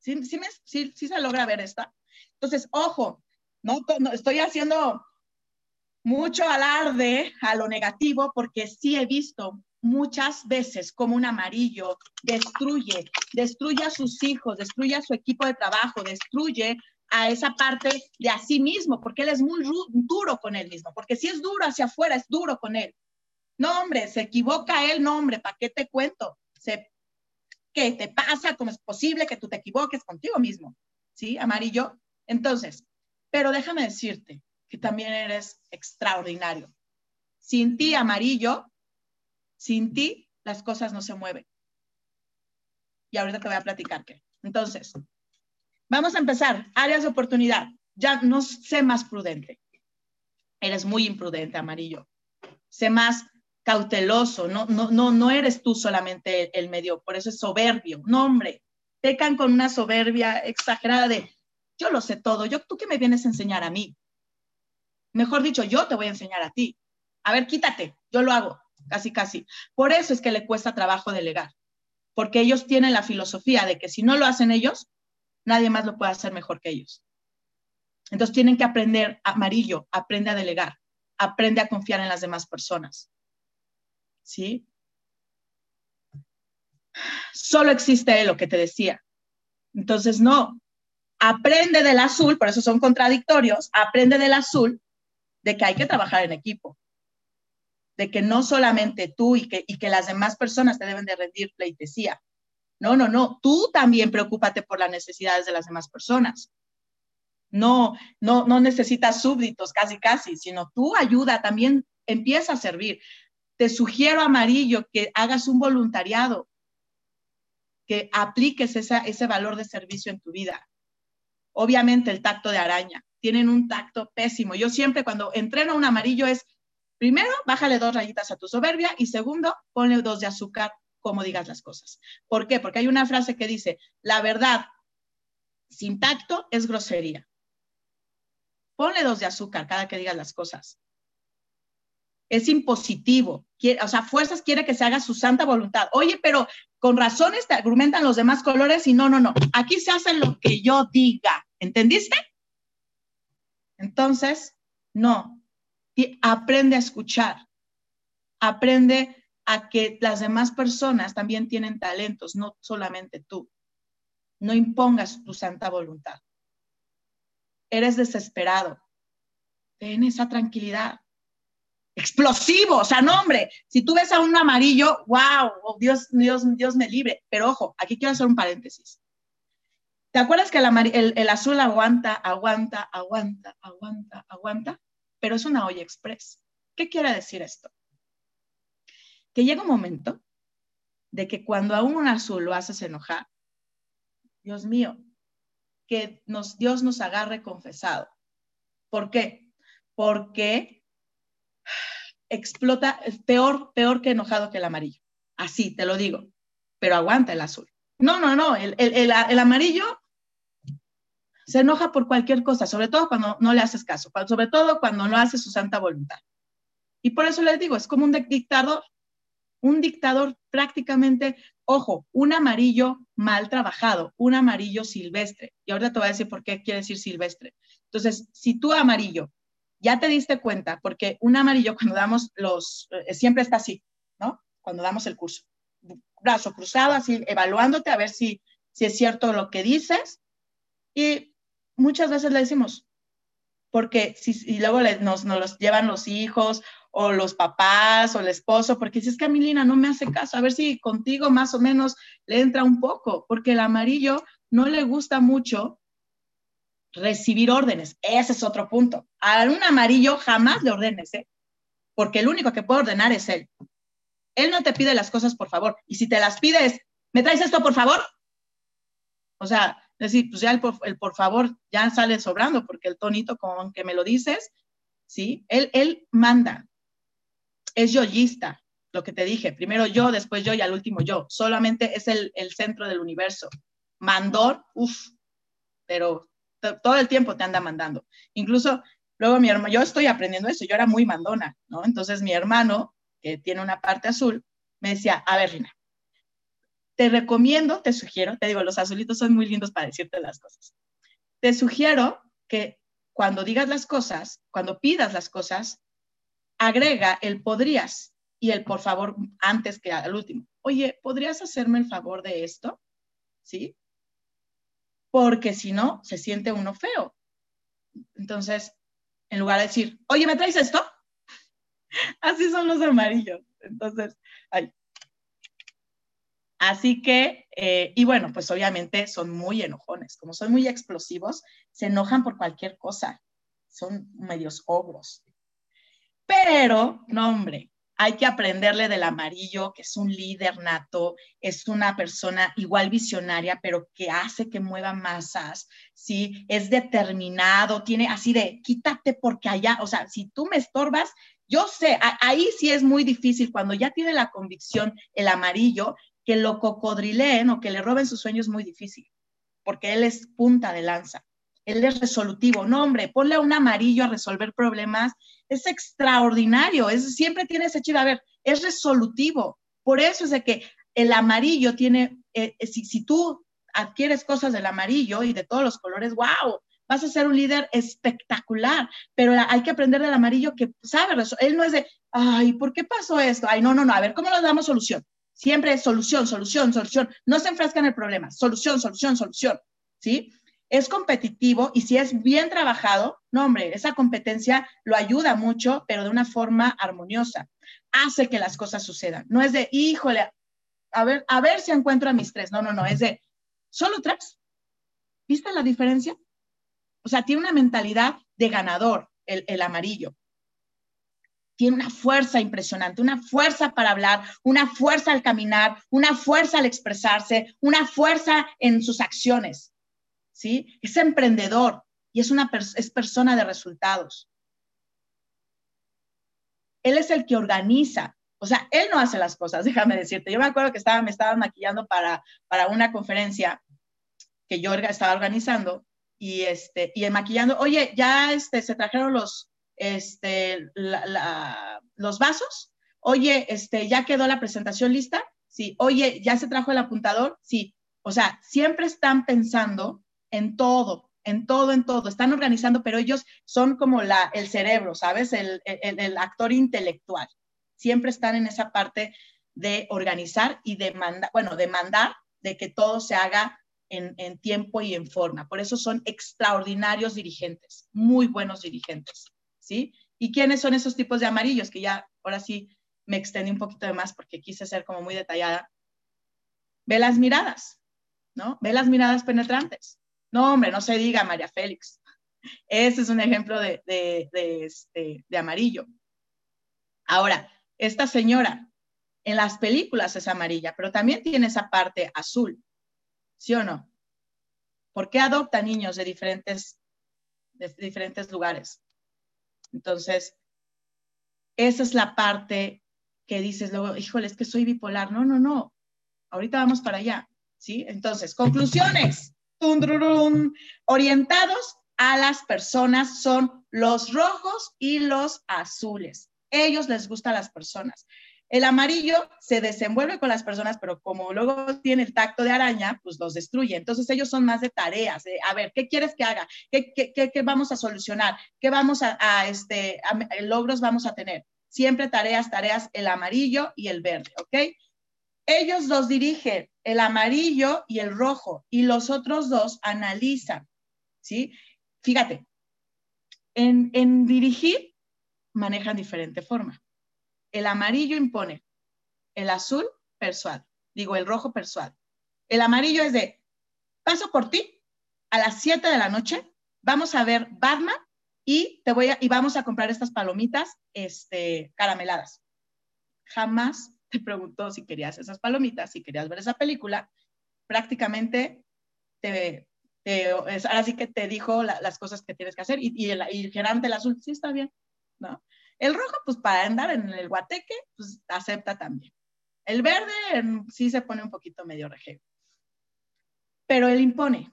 ¿Sí, sí, sí, sí se logra ver esta? Entonces, ojo, no, no estoy haciendo mucho alarde a lo negativo porque sí he visto muchas veces como un amarillo destruye, destruye a sus hijos, destruye a su equipo de trabajo, destruye a esa parte de a sí mismo, porque él es muy duro con él mismo, porque si es duro hacia afuera, es duro con él. No, hombre, se equivoca él, no, hombre, ¿para qué te cuento? Se, ¿Qué te pasa? ¿Cómo es posible que tú te equivoques contigo mismo? ¿Sí, amarillo? Entonces, pero déjame decirte que también eres extraordinario. Sin ti, amarillo, sin ti, las cosas no se mueven. Y ahorita te voy a platicar qué. Entonces, vamos a empezar. Áreas de oportunidad. Ya no sé más prudente. Eres muy imprudente, amarillo. Sé más cauteloso. No, no, no, no eres tú solamente el, medio. Por eso es soberbio. No, hombre. Pecan con una soberbia exagerada de yo lo sé todo. Yo, ¿Tú qué me vienes a enseñar a mí? Mejor dicho, yo te voy a enseñar a ti. A ver, quítate. Yo lo hago casi, casi. Por eso es que le cuesta trabajo delegar, porque ellos tienen la filosofía de que si no lo hacen ellos, nadie más lo puede hacer mejor que ellos. Entonces tienen que aprender, amarillo, aprende a delegar, aprende a confiar en las demás personas. ¿Sí? Solo existe lo que te decía. Entonces, no, aprende del azul, por eso son contradictorios, aprende del azul de que hay que trabajar en equipo de que no solamente tú y que, y que las demás personas te deben de rendir pleitesía. No, no, no, tú también preocúpate por las necesidades de las demás personas. No, no, no necesitas súbditos, casi, casi, sino tú ayuda, también empieza a servir. Te sugiero, Amarillo, que hagas un voluntariado, que apliques ese valor de servicio en tu vida. Obviamente el tacto de araña, tienen un tacto pésimo. Yo siempre cuando entreno un amarillo es Primero, bájale dos rayitas a tu soberbia y segundo, ponle dos de azúcar como digas las cosas. ¿Por qué? Porque hay una frase que dice, la verdad sin tacto es grosería. Ponle dos de azúcar cada que digas las cosas. es impositivo. O sea, fuerzas quiere que se haga su santa voluntad. Oye, pero con razones te argumentan los demás colores y no, no, no. Aquí se hace lo que yo diga. ¿Entendiste? Entonces, no. Y aprende a escuchar. Aprende a que las demás personas también tienen talentos, no solamente tú. No impongas tu santa voluntad. Eres desesperado. Ten esa tranquilidad explosivo, o sea, no, hombre, si tú ves a un amarillo, wow, oh, Dios, Dios, Dios me libre, pero ojo, aquí quiero hacer un paréntesis. ¿Te acuerdas que el, el, azul aguanta, aguanta, aguanta, aguanta, aguanta? Pero es una olla express. ¿Qué quiere decir esto? Que llega un momento de que cuando a un azul lo haces enojar, Dios mío, que nos, Dios nos agarre confesado. ¿Por qué? Porque explota, es peor, peor que enojado que el amarillo. Así, te lo digo. Pero aguanta el azul. No, no, no, el, el, el, amarillo se enoja por cualquier cosa, sobre todo cuando no le haces caso, sobre todo cuando no hace su santa voluntad. Y por eso les digo, es como un dictador, un dictador prácticamente, ojo, un amarillo mal trabajado, un amarillo silvestre. Y ahora te voy a decir por qué quiere decir silvestre. Entonces, si tú amarillo ya te diste cuenta, porque un amarillo cuando damos los, eh, siempre está así, ¿no? Cuando damos el curso. Brazo cruzado, así, evaluándote a ver si, si es cierto lo que dices. Y muchas veces le decimos, porque si, y luego nos, nos los llevan los hijos o los papás o el esposo, porque si es que a Milina no me hace caso, a ver si contigo más o menos le entra un poco, porque el amarillo no le gusta mucho recibir órdenes. Ese es otro punto. A un amarillo jamás le ordenes, ¿eh? porque el único que puede ordenar es él. Él no te pide las cosas por favor. Y si te las pides, ¿me traes esto por favor? O sea, decir, pues ya el por, favor ya sale sobrando, porque el tonito con que me lo dices, ¿sí? Él, él manda. Es yoyista, lo que te dije. Primero yo, después yo y al último yo. Solamente es el, el centro del universo. Mandor, uff, pero todo el tiempo te anda mandando. Incluso luego mi hermano, yo estoy aprendiendo eso, yo era muy mandona, ¿no? Entonces mi hermano, que tiene una parte azul, me decía, a ver, Rina, te recomiendo, te sugiero, te digo, los azulitos son muy lindos para decirte las cosas. Te sugiero que cuando digas las cosas, cuando pidas las cosas, agrega el podrías y el por favor antes que al último. Oye, ¿podrías hacerme el favor de esto? ¿Sí? porque si no, se siente uno feo. Entonces, en lugar de decir, oye, ¿me traes esto? Así son los amarillos. Entonces, ay. Así que, eh, y bueno, pues obviamente son muy enojones. Como son muy explosivos, se enojan por cualquier cosa. Son medios ogros. Pero, no, hombre, hay que aprenderle del amarillo, que es un líder nato, es una persona igual visionaria, pero que hace que mueva masas, ¿sí? Es determinado, tiene así de, quítate porque allá, o sea, si tú me estorbas, yo sé, ahí sí es muy difícil cuando ya tiene la convicción el amarillo, que lo cocodrileen o que le roben sus sueños es muy difícil, porque él es punta de lanza él es resolutivo. No, hombre, ponle a un amarillo a resolver problemas. Es extraordinario. Es, siempre tiene ese chido. A ver, es resolutivo. Por eso es de que el amarillo tiene, eh, eh, si, si, tú adquieres cosas del amarillo y de todos los colores, wow, vas a ser un líder espectacular. Pero hay que aprender del amarillo que sabe, él no es de, ay, ¿por qué pasó esto? Ay, no, no, no, a ver, ¿cómo le damos solución? Siempre es solución, solución, solución. No se enfrasca en el problema. Solución, solución, solución. ¿Sí? es competitivo y si es bien trabajado, no, hombre, esa competencia lo ayuda mucho, pero de una forma armoniosa. Hace que las cosas sucedan. No es de, híjole, a ver, a ver si encuentro a mis tres. No, no, no, es de, solo tres. ¿Viste la diferencia? O sea, tiene una mentalidad de ganador, el, el amarillo. Tiene una fuerza impresionante, una fuerza para hablar, una fuerza al caminar, una fuerza al expresarse, una fuerza en sus acciones. ¿sí? Es emprendedor y es una es persona de resultados. Él es el que organiza. O sea, él no hace las cosas, déjame decirte. Yo me acuerdo que estaba, me estaba maquillando para, para una conferencia que yo estaba organizando y, este, y maquillando, oye, ya este, se trajeron los, este, la, los vasos. Oye, este, ¿ya quedó la presentación lista? Sí. Oye, ¿ya se trajo el apuntador? Sí. O sea, siempre están pensando en todo, en todo, en todo. Están organizando, pero ellos son como la, el cerebro, ¿sabes? El, el, actor intelectual. Siempre están en esa parte de organizar y demandar, bueno, demandar de que todo se haga en, tiempo y en forma. Por eso son extraordinarios dirigentes, muy buenos dirigentes, ¿sí? ¿Y quiénes son esos tipos de amarillos? Que ya, ahora sí, me extendí un poquito de más porque quise ser como muy detallada. Ve las miradas, ¿no? Ve las miradas penetrantes. No, hombre, no se diga María Félix. Ese es un ejemplo de, de, de, este, de amarillo. Ahora, esta señora en las películas es amarilla, pero también tiene esa parte azul. ¿Sí o no? ¿Por qué adopta niños de diferentes, de diferentes lugares? Entonces, esa es la parte que dices luego, híjole, es que soy bipolar. No, no, no. Ahorita vamos para allá. ¿Sí? Entonces, conclusiones. Orientados a las personas son los rojos y los azules. Ellos les gusta a las personas. El amarillo se desenvuelve con las personas, pero como luego tiene el tacto de araña, pues los destruye. Entonces ellos son más de tareas, a ver, ¿qué quieres que haga? ¿Qué, qué, qué, vamos a solucionar? ¿Qué vamos a, este, logros vamos a tener? Siempre tareas, tareas, el amarillo y el verde, ¿ok? Ellos los dirigen, el amarillo y el rojo, y los otros dos analizan, ¿sí? Fíjate, en, en dirigir manejan diferente forma. El amarillo impone, el azul persuade, digo, el rojo persuade. El amarillo es de, paso por ti a las 7 de la noche, vamos a ver Batman y, te voy y vamos a comprar estas palomitas este, carameladas. Jamás te preguntó si querías esas palomitas, si querías ver esa película, prácticamente te, te ahora sí que te dijo las cosas que tienes que hacer y, y el, y el gerente el azul, sí está bien, ¿no? El rojo, pues para andar en el guateque, pues acepta también. El verde sí se pone un poquito medio rejego. Pero él impone.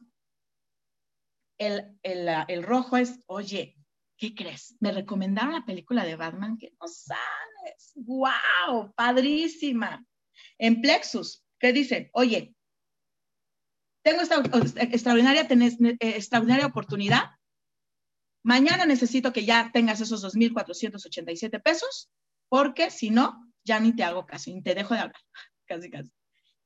El, el, rojo es, oye, ¿qué crees? Me recomendaron la película de Batman que no sabes. ¡Wow! Padrísima. En Plexus, ¿qué dice? Oye, tengo esta extraordinaria, eh, extraordinaria oportunidad Mañana necesito que ya tengas esos 2.487 pesos, porque si no, ya ni te hago caso, ni te dejo de hablar, casi, casi.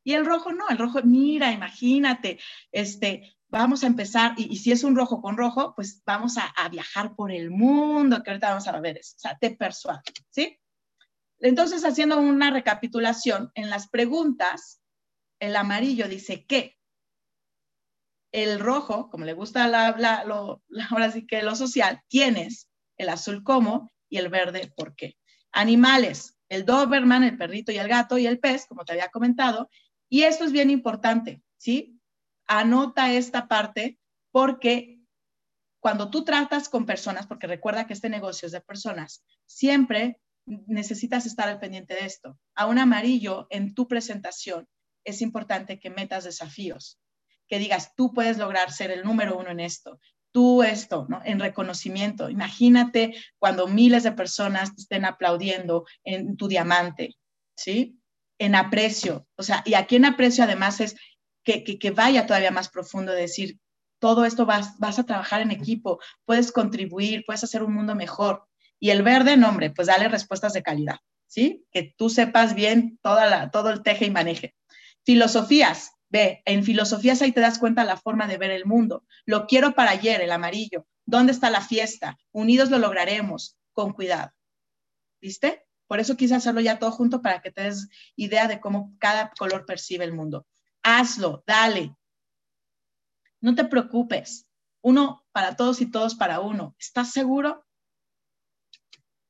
Y el rojo no, el rojo, mira, imagínate, este, vamos a empezar, y, si es un rojo con rojo, pues vamos a, viajar por el mundo, que ahorita vamos a ver eso, o sea, te persuade, ¿sí? Entonces, haciendo una recapitulación, en las preguntas, el amarillo dice ¿qué? El rojo, como le gusta la, lo, ahora sí que lo social, tienes el azul como y el verde por qué. Animales, el Doberman, el perrito y el gato y el pez, como te había comentado. Y esto es bien importante, ¿sí? Anota esta parte porque cuando tú tratas con personas, porque recuerda que este negocio es de personas, siempre necesitas estar al pendiente de esto. A un amarillo en tu presentación es importante que metas desafíos que digas, tú puedes lograr ser el número uno en esto, tú esto, ¿no? En reconocimiento. Imagínate cuando miles de personas estén aplaudiendo en tu diamante, ¿sí? En aprecio. O sea, y aquí en aprecio además es que, que, vaya todavía más profundo, decir, todo esto vas, vas a trabajar en equipo, puedes contribuir, puedes hacer un mundo mejor. Y el verde, nombre, pues dale respuestas de calidad, ¿sí? Que tú sepas bien toda la, todo el teje y maneje. Filosofías, Ve, en filosofías ahí te das cuenta la forma de ver el mundo. Lo quiero para ayer, el amarillo. ¿Dónde está la fiesta? Unidos lo lograremos, con cuidado. ¿Viste? Por eso quise hacerlo ya todo junto para que te des idea de cómo cada color percibe el mundo. Hazlo, dale. No te preocupes. Uno para todos y todos para uno. ¿Estás seguro?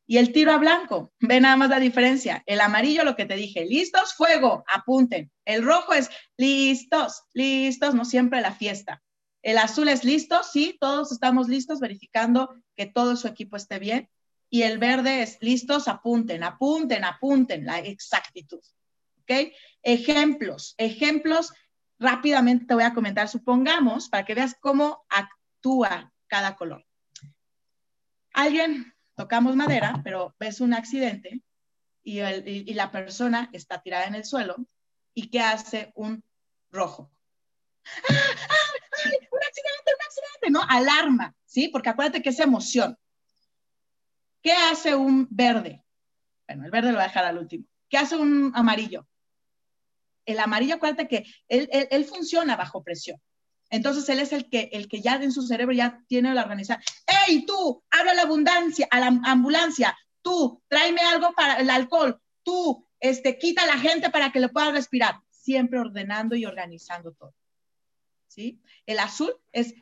Y el tiro a blanco, ve nada más la diferencia. El amarillo, lo que te dije, listos, fuego, apunten. El rojo es listos, listos, no siempre la fiesta. El azul es listo, sí, todos estamos listos, verificando que todo su equipo esté bien. Y el verde es listos, apunten, apunten, apunten, la exactitud. ¿Ok? Ejemplos, ejemplos, rápidamente te voy a comentar, supongamos, para que veas cómo actúa cada color. Alguien tocamos madera, pero ves un accidente y, y, la persona está tirada en el suelo y ¿qué hace un rojo? ¡Ah, ah, ay, un accidente, un accidente! ¿No? Alarma, ¿sí? Porque acuérdate que es emoción. ¿Qué hace un verde? Bueno, el verde lo voy a dejar al último. ¿Qué hace un amarillo? El amarillo, acuérdate que él, él, funciona bajo presión. Entonces él es el que, el que ya en su cerebro ya tiene la organización. ¡Ey, tú! Habla a la abundancia, a la ambulancia. Tú, tráeme algo para el alcohol. Tú, este, quita a la gente para que le pueda respirar. Siempre ordenando y organizando todo. ¿Sí? El azul es,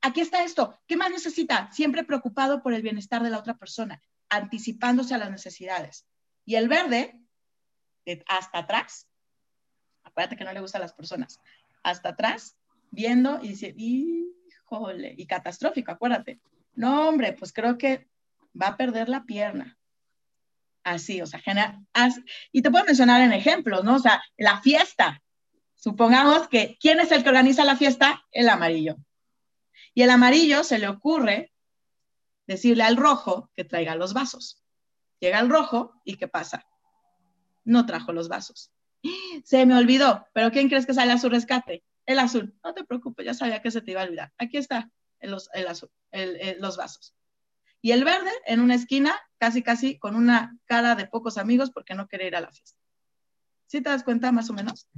aquí está esto. ¿Qué más necesita? Siempre preocupado por el bienestar de la otra persona, anticipándose a las necesidades. Y el verde, hasta atrás, acuérdate que no le gusta a las personas, hasta atrás, viendo y dice, híjole, y catastrófico, acuérdate. No, hombre, pues creo que va a perder la pierna. Así, o sea, genera, y te puedo mencionar en ejemplos, ¿no? O sea, la fiesta. Supongamos que, ¿quién es el que organiza la fiesta? El amarillo. Y el amarillo se le ocurre decirle al rojo que traiga los vasos. Llega el rojo y ¿qué pasa? No trajo los vasos. Se me olvidó, pero ¿quién crees que sale a su rescate? El azul. No te preocupes, ya sabía que se te iba a olvidar. Aquí está el, azul, los vasos. Y el verde en una esquina, casi casi con una cara de pocos amigos porque no quería ir a la fiesta. ¿Sí te das cuenta más o menos?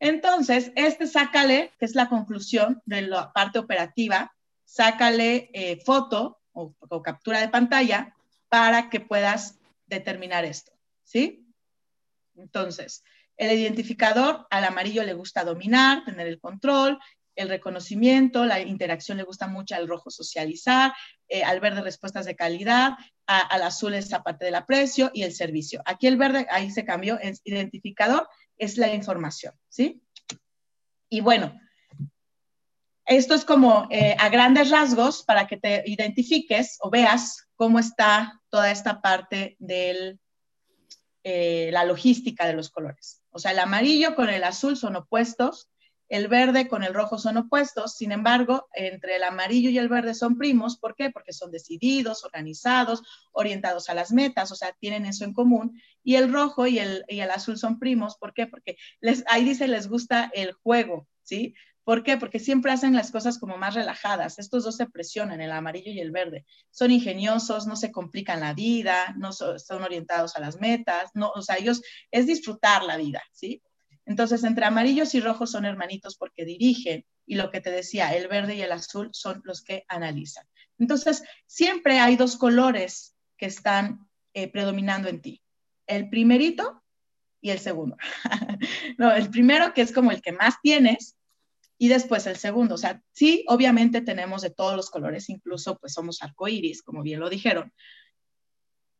Entonces, este sácale, que es la conclusión de la parte operativa, sácale eh, foto o, captura de pantalla para que puedas determinar esto, ¿sí? Entonces, el identificador al amarillo le gusta dominar, tener el control, el reconocimiento, la interacción le gusta mucho al rojo socializar, eh, al verde respuestas de calidad, al azul es parte del aprecio y el servicio. Aquí el verde, ahí se cambió, el identificador es la información, ¿sí? Y bueno, esto es como eh, a grandes rasgos para que te identifiques o veas cómo está toda esta parte de eh, la logística de los colores. O sea, el amarillo con el azul son opuestos, el verde con el rojo son opuestos, sin embargo, entre el amarillo y el verde son primos. ¿Por qué? Porque son decididos, organizados, orientados a las metas, o sea, tienen eso en común. Y el rojo y el, y el azul son primos. ¿Por qué? Porque les, ahí dice les gusta el juego, ¿sí? ¿Por qué? Porque siempre hacen las cosas como más relajadas. Estos dos se presionan, el amarillo y el verde. Son ingeniosos, no se complican la vida, no son, orientados a las metas, no, o sea, ellos es disfrutar la vida, ¿sí? Entonces, entre amarillos y rojos son hermanitos porque dirigen y lo que te decía, el verde y el azul son los que analizan. Entonces, siempre hay dos colores que están eh, predominando en ti. El primerito y el segundo. no, el primero que es como el que más tienes y después el segundo. O sea, sí, obviamente tenemos de todos los colores, incluso pues somos arcoíris, como bien lo dijeron,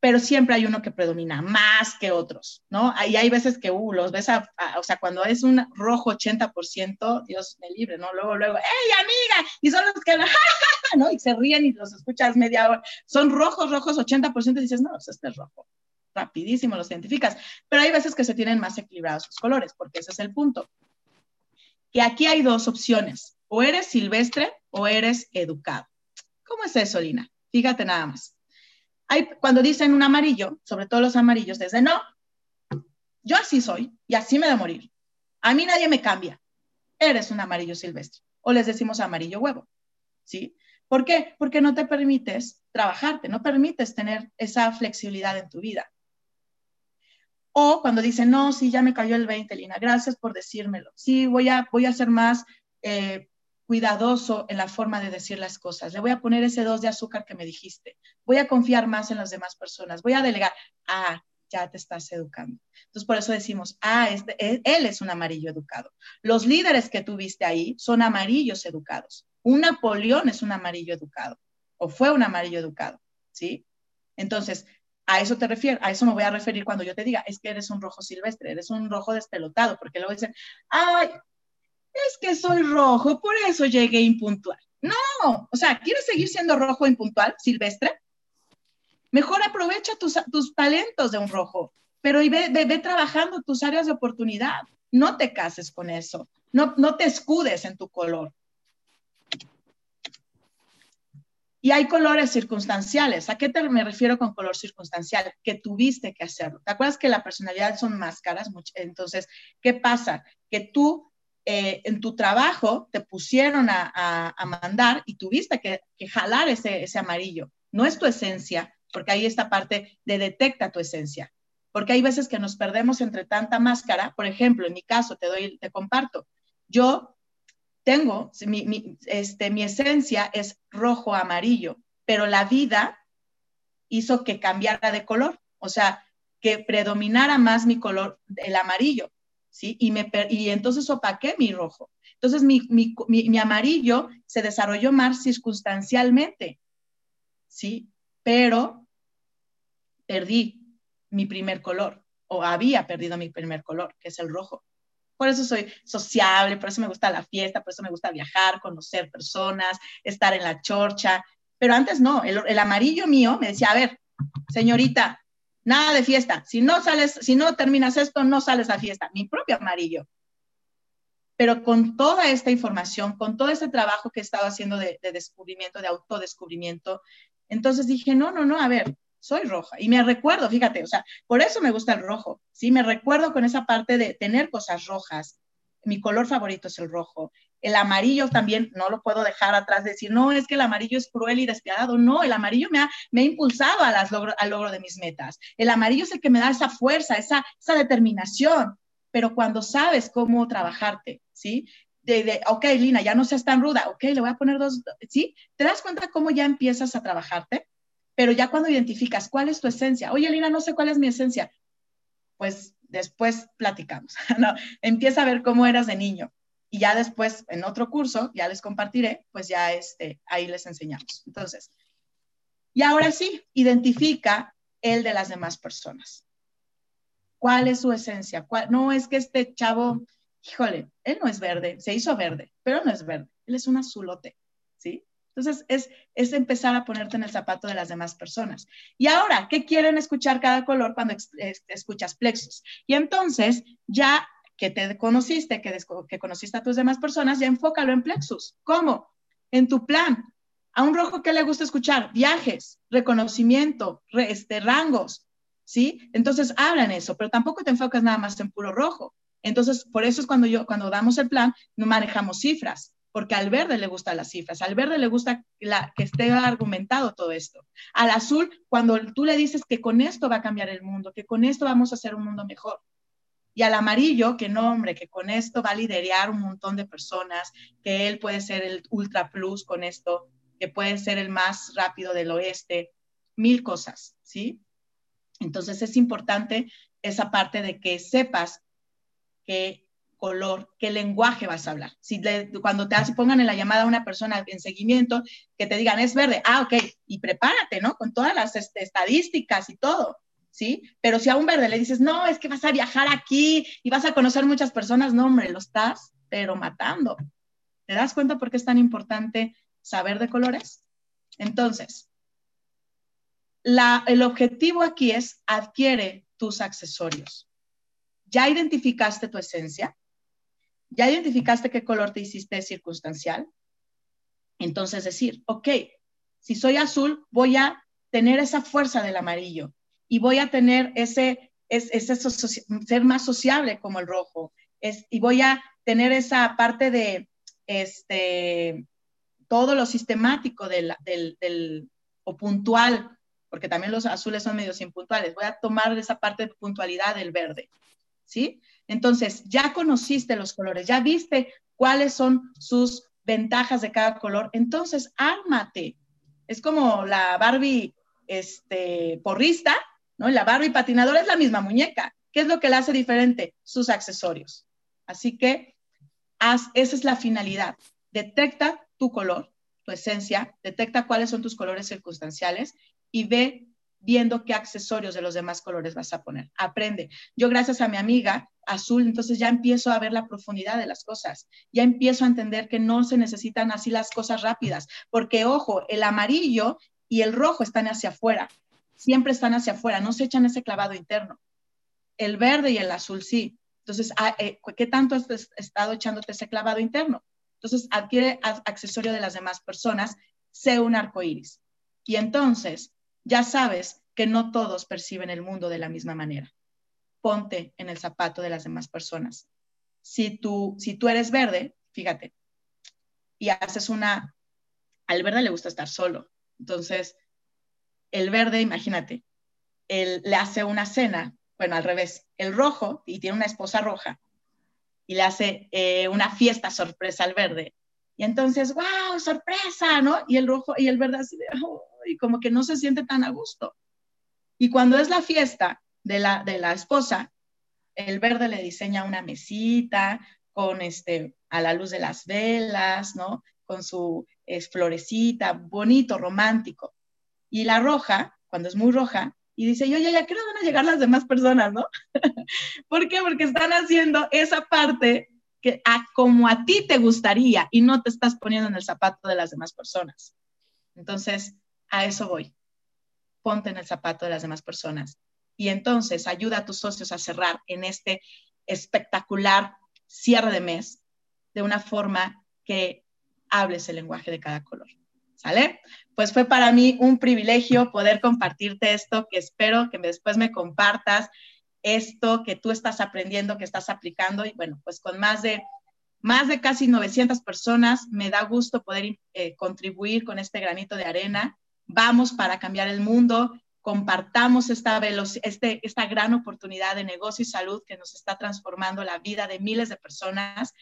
pero siempre hay uno que predomina más que otros, ¿no? Y hay veces que, uh, los ves, a, o sea, cuando es un rojo 80%, Dios me libre, ¿no? Luego, luego, ¡hey, amiga! Y son los que, ¿no? Y se ríen y los escuchas media hora. Son rojos, rojos 80%, y dices, no, pues este es rojo. Rapidísimo los identificas. Pero hay veces que se tienen más equilibrados los colores, porque ese es el punto. Que aquí hay dos opciones. O eres silvestre o eres educado. ¿Cómo es eso, Lina? Fíjate nada más cuando dicen un amarillo, sobre todo los amarillos, desde no, yo así soy y así me de morir. A mí nadie me cambia. Eres un amarillo silvestre. O les decimos amarillo huevo. ¿Sí? ¿Por qué? Porque no te permites trabajarte, no permites tener esa flexibilidad en tu vida. O cuando dicen, no, sí, ya me cayó el 20, Lina, gracias por decírmelo. Sí, voy a, voy a ser más eh, cuidadoso en la forma de decir las cosas. Le voy a poner ese dos de azúcar que me dijiste. Voy a confiar más en las demás personas. Voy a delegar. Ah, ya te estás educando. Entonces, por eso decimos, ah, él es un amarillo educado. Los líderes que tuviste ahí son amarillos educados. Un Napoleón es un amarillo educado o fue un amarillo educado, ¿sí? Entonces, a eso te refiero, a eso me voy a referir cuando yo te diga, es que eres un rojo silvestre, eres un rojo despelotado, porque luego dicen, ay, es que soy rojo, por eso llegué impuntual. No, o sea, ¿quieres seguir siendo rojo impuntual, silvestre? Mejor aprovecha tus, talentos de un rojo, pero y ve, ve, trabajando tus áreas de oportunidad. No te cases con eso, no, no te escudes en tu color. Y hay colores circunstanciales. ¿A qué te, me refiero con color circunstancial? Que tuviste que hacerlo. ¿Te acuerdas que la personalidad son máscaras? Entonces, ¿qué pasa? Que tú eh, en tu trabajo te pusieron a, mandar y tuviste que, jalar ese, amarillo. No es tu esencia, porque ahí esta parte de detecta tu esencia. Porque hay veces que nos perdemos entre tanta máscara. Por ejemplo, en mi caso, te doy, te comparto. Yo tengo, mi, este, mi esencia es rojo amarillo, pero la vida hizo que cambiara de color, o sea, que predominara más mi color, el amarillo, ¿sí? Y, me, y entonces opaqué mi rojo. Entonces mi, mi, mi, amarillo se desarrolló más circunstancialmente, ¿sí? Pero perdí mi primer color, o había perdido mi primer color, que es el rojo. Por eso soy sociable, por eso me gusta la fiesta, por eso me gusta viajar, conocer personas, estar en la chorcha. Pero antes no, el, amarillo mío me decía, a ver, señorita, nada de fiesta. Si no sales, si no terminas esto, no sales a fiesta. Mi propio amarillo. Pero con toda esta información, con todo este trabajo que he estado haciendo de, de descubrimiento, de autodescubrimiento, entonces dije, no, no, no, a ver, soy roja. Y me recuerdo, fíjate, o sea, por eso me gusta el rojo, ¿sí? Me recuerdo con esa parte de tener cosas rojas. Mi color favorito es el rojo. El amarillo también no lo puedo dejar atrás, de decir, no, es que el amarillo es cruel y despiadado. No, el amarillo me ha, me ha impulsado a las logro, al logro de mis metas. El amarillo es el que me da esa fuerza, esa, esa determinación. Pero cuando sabes cómo trabajarte, ¿sí? De, de, ok, Lina, ya no seas tan ruda, ok, le voy a poner dos, ¿sí? ¿Te das cuenta cómo ya empiezas a trabajarte? Pero ya cuando identificas cuál es tu esencia, oye, Lina, no sé cuál es mi esencia, pues después platicamos, ¿no? Empieza a ver cómo eras de niño. Y ya después, en otro curso, ya les compartiré, pues ya este, ahí les enseñamos. Entonces, y ahora sí, identifica el de las demás personas. ¿Cuál es su esencia? No es que este chavo, híjole, él no es verde, se hizo verde, pero no es verde, él es un azulote, ¿sí? Entonces, es, es empezar a ponerte en el zapato de las demás personas. Y ahora, ¿qué quieren escuchar cada color cuando escuchas plexus? Y entonces, ya que te conociste, que, que conociste a tus demás personas, ya enfócalo en plexus. ¿Cómo? En tu plan. A un rojo, ¿qué le gusta escuchar? Viajes, reconocimiento, este, rangos, ¿sí? Entonces, hablan eso, pero tampoco te enfocas nada más en puro rojo. Entonces, por eso es cuando yo, cuando damos el plan, no manejamos cifras porque al verde le gustan las cifras, al verde le gusta que esté argumentado todo esto. Al azul, cuando tú le dices que con esto va a cambiar el mundo, que con esto vamos a hacer un mundo mejor. Y al amarillo, que no, hombre, que con esto va a liderar un montón de personas, que él puede ser el ultra plus con esto, que puede ser el más rápido del oeste, mil cosas, ¿sí? Entonces es importante esa parte de que sepas que color, qué lenguaje vas a hablar. Si cuando te pongan en la llamada a una persona en seguimiento, que te digan es verde, ah, ok, y prepárate, ¿no? Con todas las este, estadísticas y todo, ¿sí? Pero si a un verde le dices, no, es que vas a viajar aquí y vas a conocer muchas personas, no, hombre, lo estás, pero matando. ¿Te das cuenta por qué es tan importante saber de colores? Entonces, el objetivo aquí es adquiere tus accesorios. Ya identificaste tu esencia, ya identificaste qué color te hiciste circunstancial. Entonces decir, ok, si soy azul, voy a tener esa fuerza del amarillo y voy a tener ese, ese, ser más sociable como el rojo es, y voy a tener esa parte de este, todo lo sistemático del, del, o puntual, porque también los azules son medios impuntuales. Voy a tomar esa parte de puntualidad del verde, ¿sí? Entonces, ya conociste los colores, ya viste cuáles son sus ventajas de cada color, entonces ármate. Es como la Barbie este, porrista, ¿no? La Barbie patinadora es la misma muñeca. ¿Qué es lo que la hace diferente? Sus accesorios. Así que esa es la finalidad. Detecta tu color, tu esencia, detecta cuáles son tus colores circunstanciales y ve viendo qué accesorios de los demás colores vas a poner. Aprende. Yo gracias a mi amiga azul, entonces ya empiezo a ver la profundidad de las cosas, ya empiezo a entender que no se necesitan así las cosas rápidas, porque ojo, el amarillo y el rojo están hacia afuera, siempre están hacia afuera, no se echan ese clavado interno. El verde y el azul sí. Entonces, ah, eh, ¿qué tanto has estado echándote ese clavado interno? Entonces, adquiere accesorio de las demás personas sé un arco iris. Y entonces ya sabes que no todos perciben el mundo de la misma manera. Ponte en el zapato de las demás personas. Si tú, si tú eres verde, fíjate, y haces una, al verde le gusta estar solo. Entonces, el verde, imagínate, él le hace una cena, bueno, al revés, el rojo, y tiene una esposa roja, y le hace eh, una fiesta sorpresa al verde. Y entonces, wow, sorpresa, ¿no? Y el rojo y el verde así de, y como que no se siente tan a gusto. Y cuando es la fiesta de la, de la esposa, el verde le diseña una mesita con este, a la luz de las velas, ¿no? Con su florecita, bonito, romántico. Y la roja, cuando es muy roja, y dice, yo ya, ya, ¿qué van a llegar las demás personas, no? ¿Por qué? Porque están haciendo esa parte que a como a ti te gustaría y no te estás poniendo en el zapato de las demás personas. Entonces, a eso voy. Ponte en el zapato de las demás personas. Y entonces ayuda a tus socios a cerrar en este espectacular cierre de mes de una forma que hables el lenguaje de cada color. ¿Sale? Pues fue para mí un privilegio poder compartirte esto, que espero que después me compartas esto que tú estás aprendiendo, que estás aplicando. Y bueno, pues con más de, más de casi 900 personas, me da gusto poder eh, contribuir con este granito de arena. Vamos para cambiar el mundo, compartamos esta, este, esta gran oportunidad de negocio y salud que nos está transformando la vida de miles de personas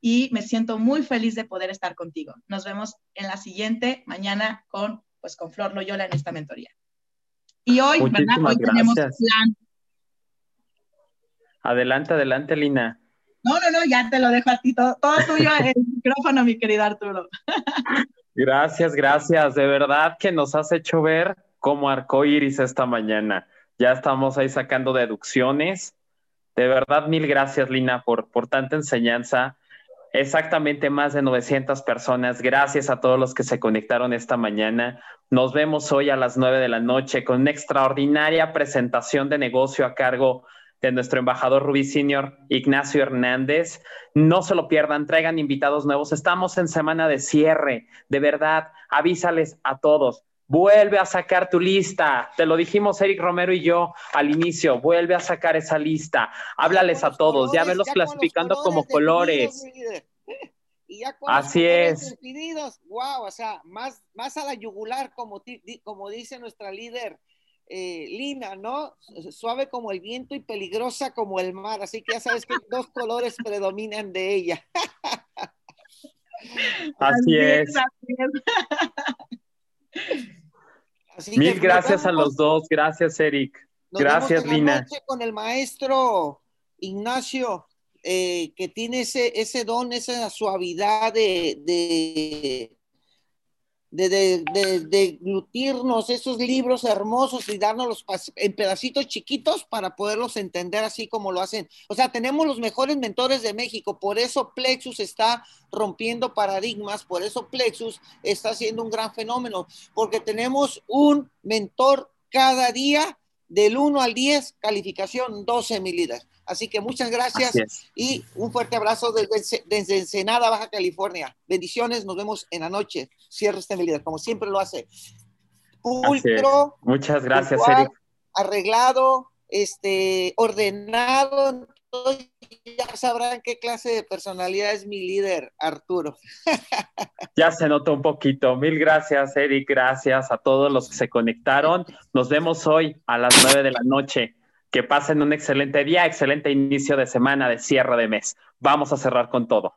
y me siento muy feliz de poder estar contigo. Nos vemos en la siguiente mañana con, pues, con Flor Loyola en esta mentoría. Y hoy, ¿verdad? Hoy tenemos plan. Adelante, adelante, Lina. No, no, no, ya te lo dejo a ti, todo, todo tuyo el micrófono, mi querido Arturo. Gracias, gracias. De verdad que nos has hecho ver como arcoíris esta mañana. Ya estamos ahí sacando deducciones. De verdad, mil gracias, Lina, por, por tanta enseñanza exactamente más de 900 personas. Gracias a todos los que se conectaron esta mañana. Nos vemos hoy a las 9 de la noche con una extraordinaria presentación de negocio a cargo de nuestro embajador Rubí Senior, Ignacio Hernández. No se lo pierdan, traigan invitados nuevos. Estamos en semana de cierre. De verdad, avísales a todos. Vuelve a sacar tu lista. Te lo dijimos Eric Romero y yo al inicio. Vuelve a sacar esa lista. Háblales a todos. ya velos clasificando como colores. Y ya con Así es. wow, o sea, más, más a la yugular, como, como dice nuestra líder eh, Lina, ¿no? Suave como el viento y peligrosa como el mar. Así que ya sabes que dos colores predominan de ella. Así, es. Así. Mil gracias a los dos. Gracias, Eric. gracias, Lina. Con el maestro Ignacio, eh, que tiene ese, ese don, esa suavidad de, de de, de, glutirnos esos libros hermosos y darnos en pedacitos chiquitos para poderlos entender así como lo hacen. O sea, tenemos los mejores mentores de México, por eso Plexus está rompiendo paradigmas, por eso Plexus está haciendo un gran fenómeno, porque tenemos un mentor cada día del 1 al 10, calificación 12, mi líder. Así que muchas gracias y un fuerte abrazo desde, desde, Ensenada, Baja California. Bendiciones, nos vemos en la noche. Cierre este mi líder, como siempre lo hace. Pulcro. Muchas gracias, Eric. Arreglado, este, ordenado. Ya sabrán qué clase de personalidad es mi líder, Arturo. Ya se notó un poquito. Mil gracias, Eric. Gracias a todos los que se conectaron. Nos vemos hoy a las nueve de la noche. Que pasen un excelente día, excelente inicio de semana de cierre de mes. Vamos a cerrar con todo.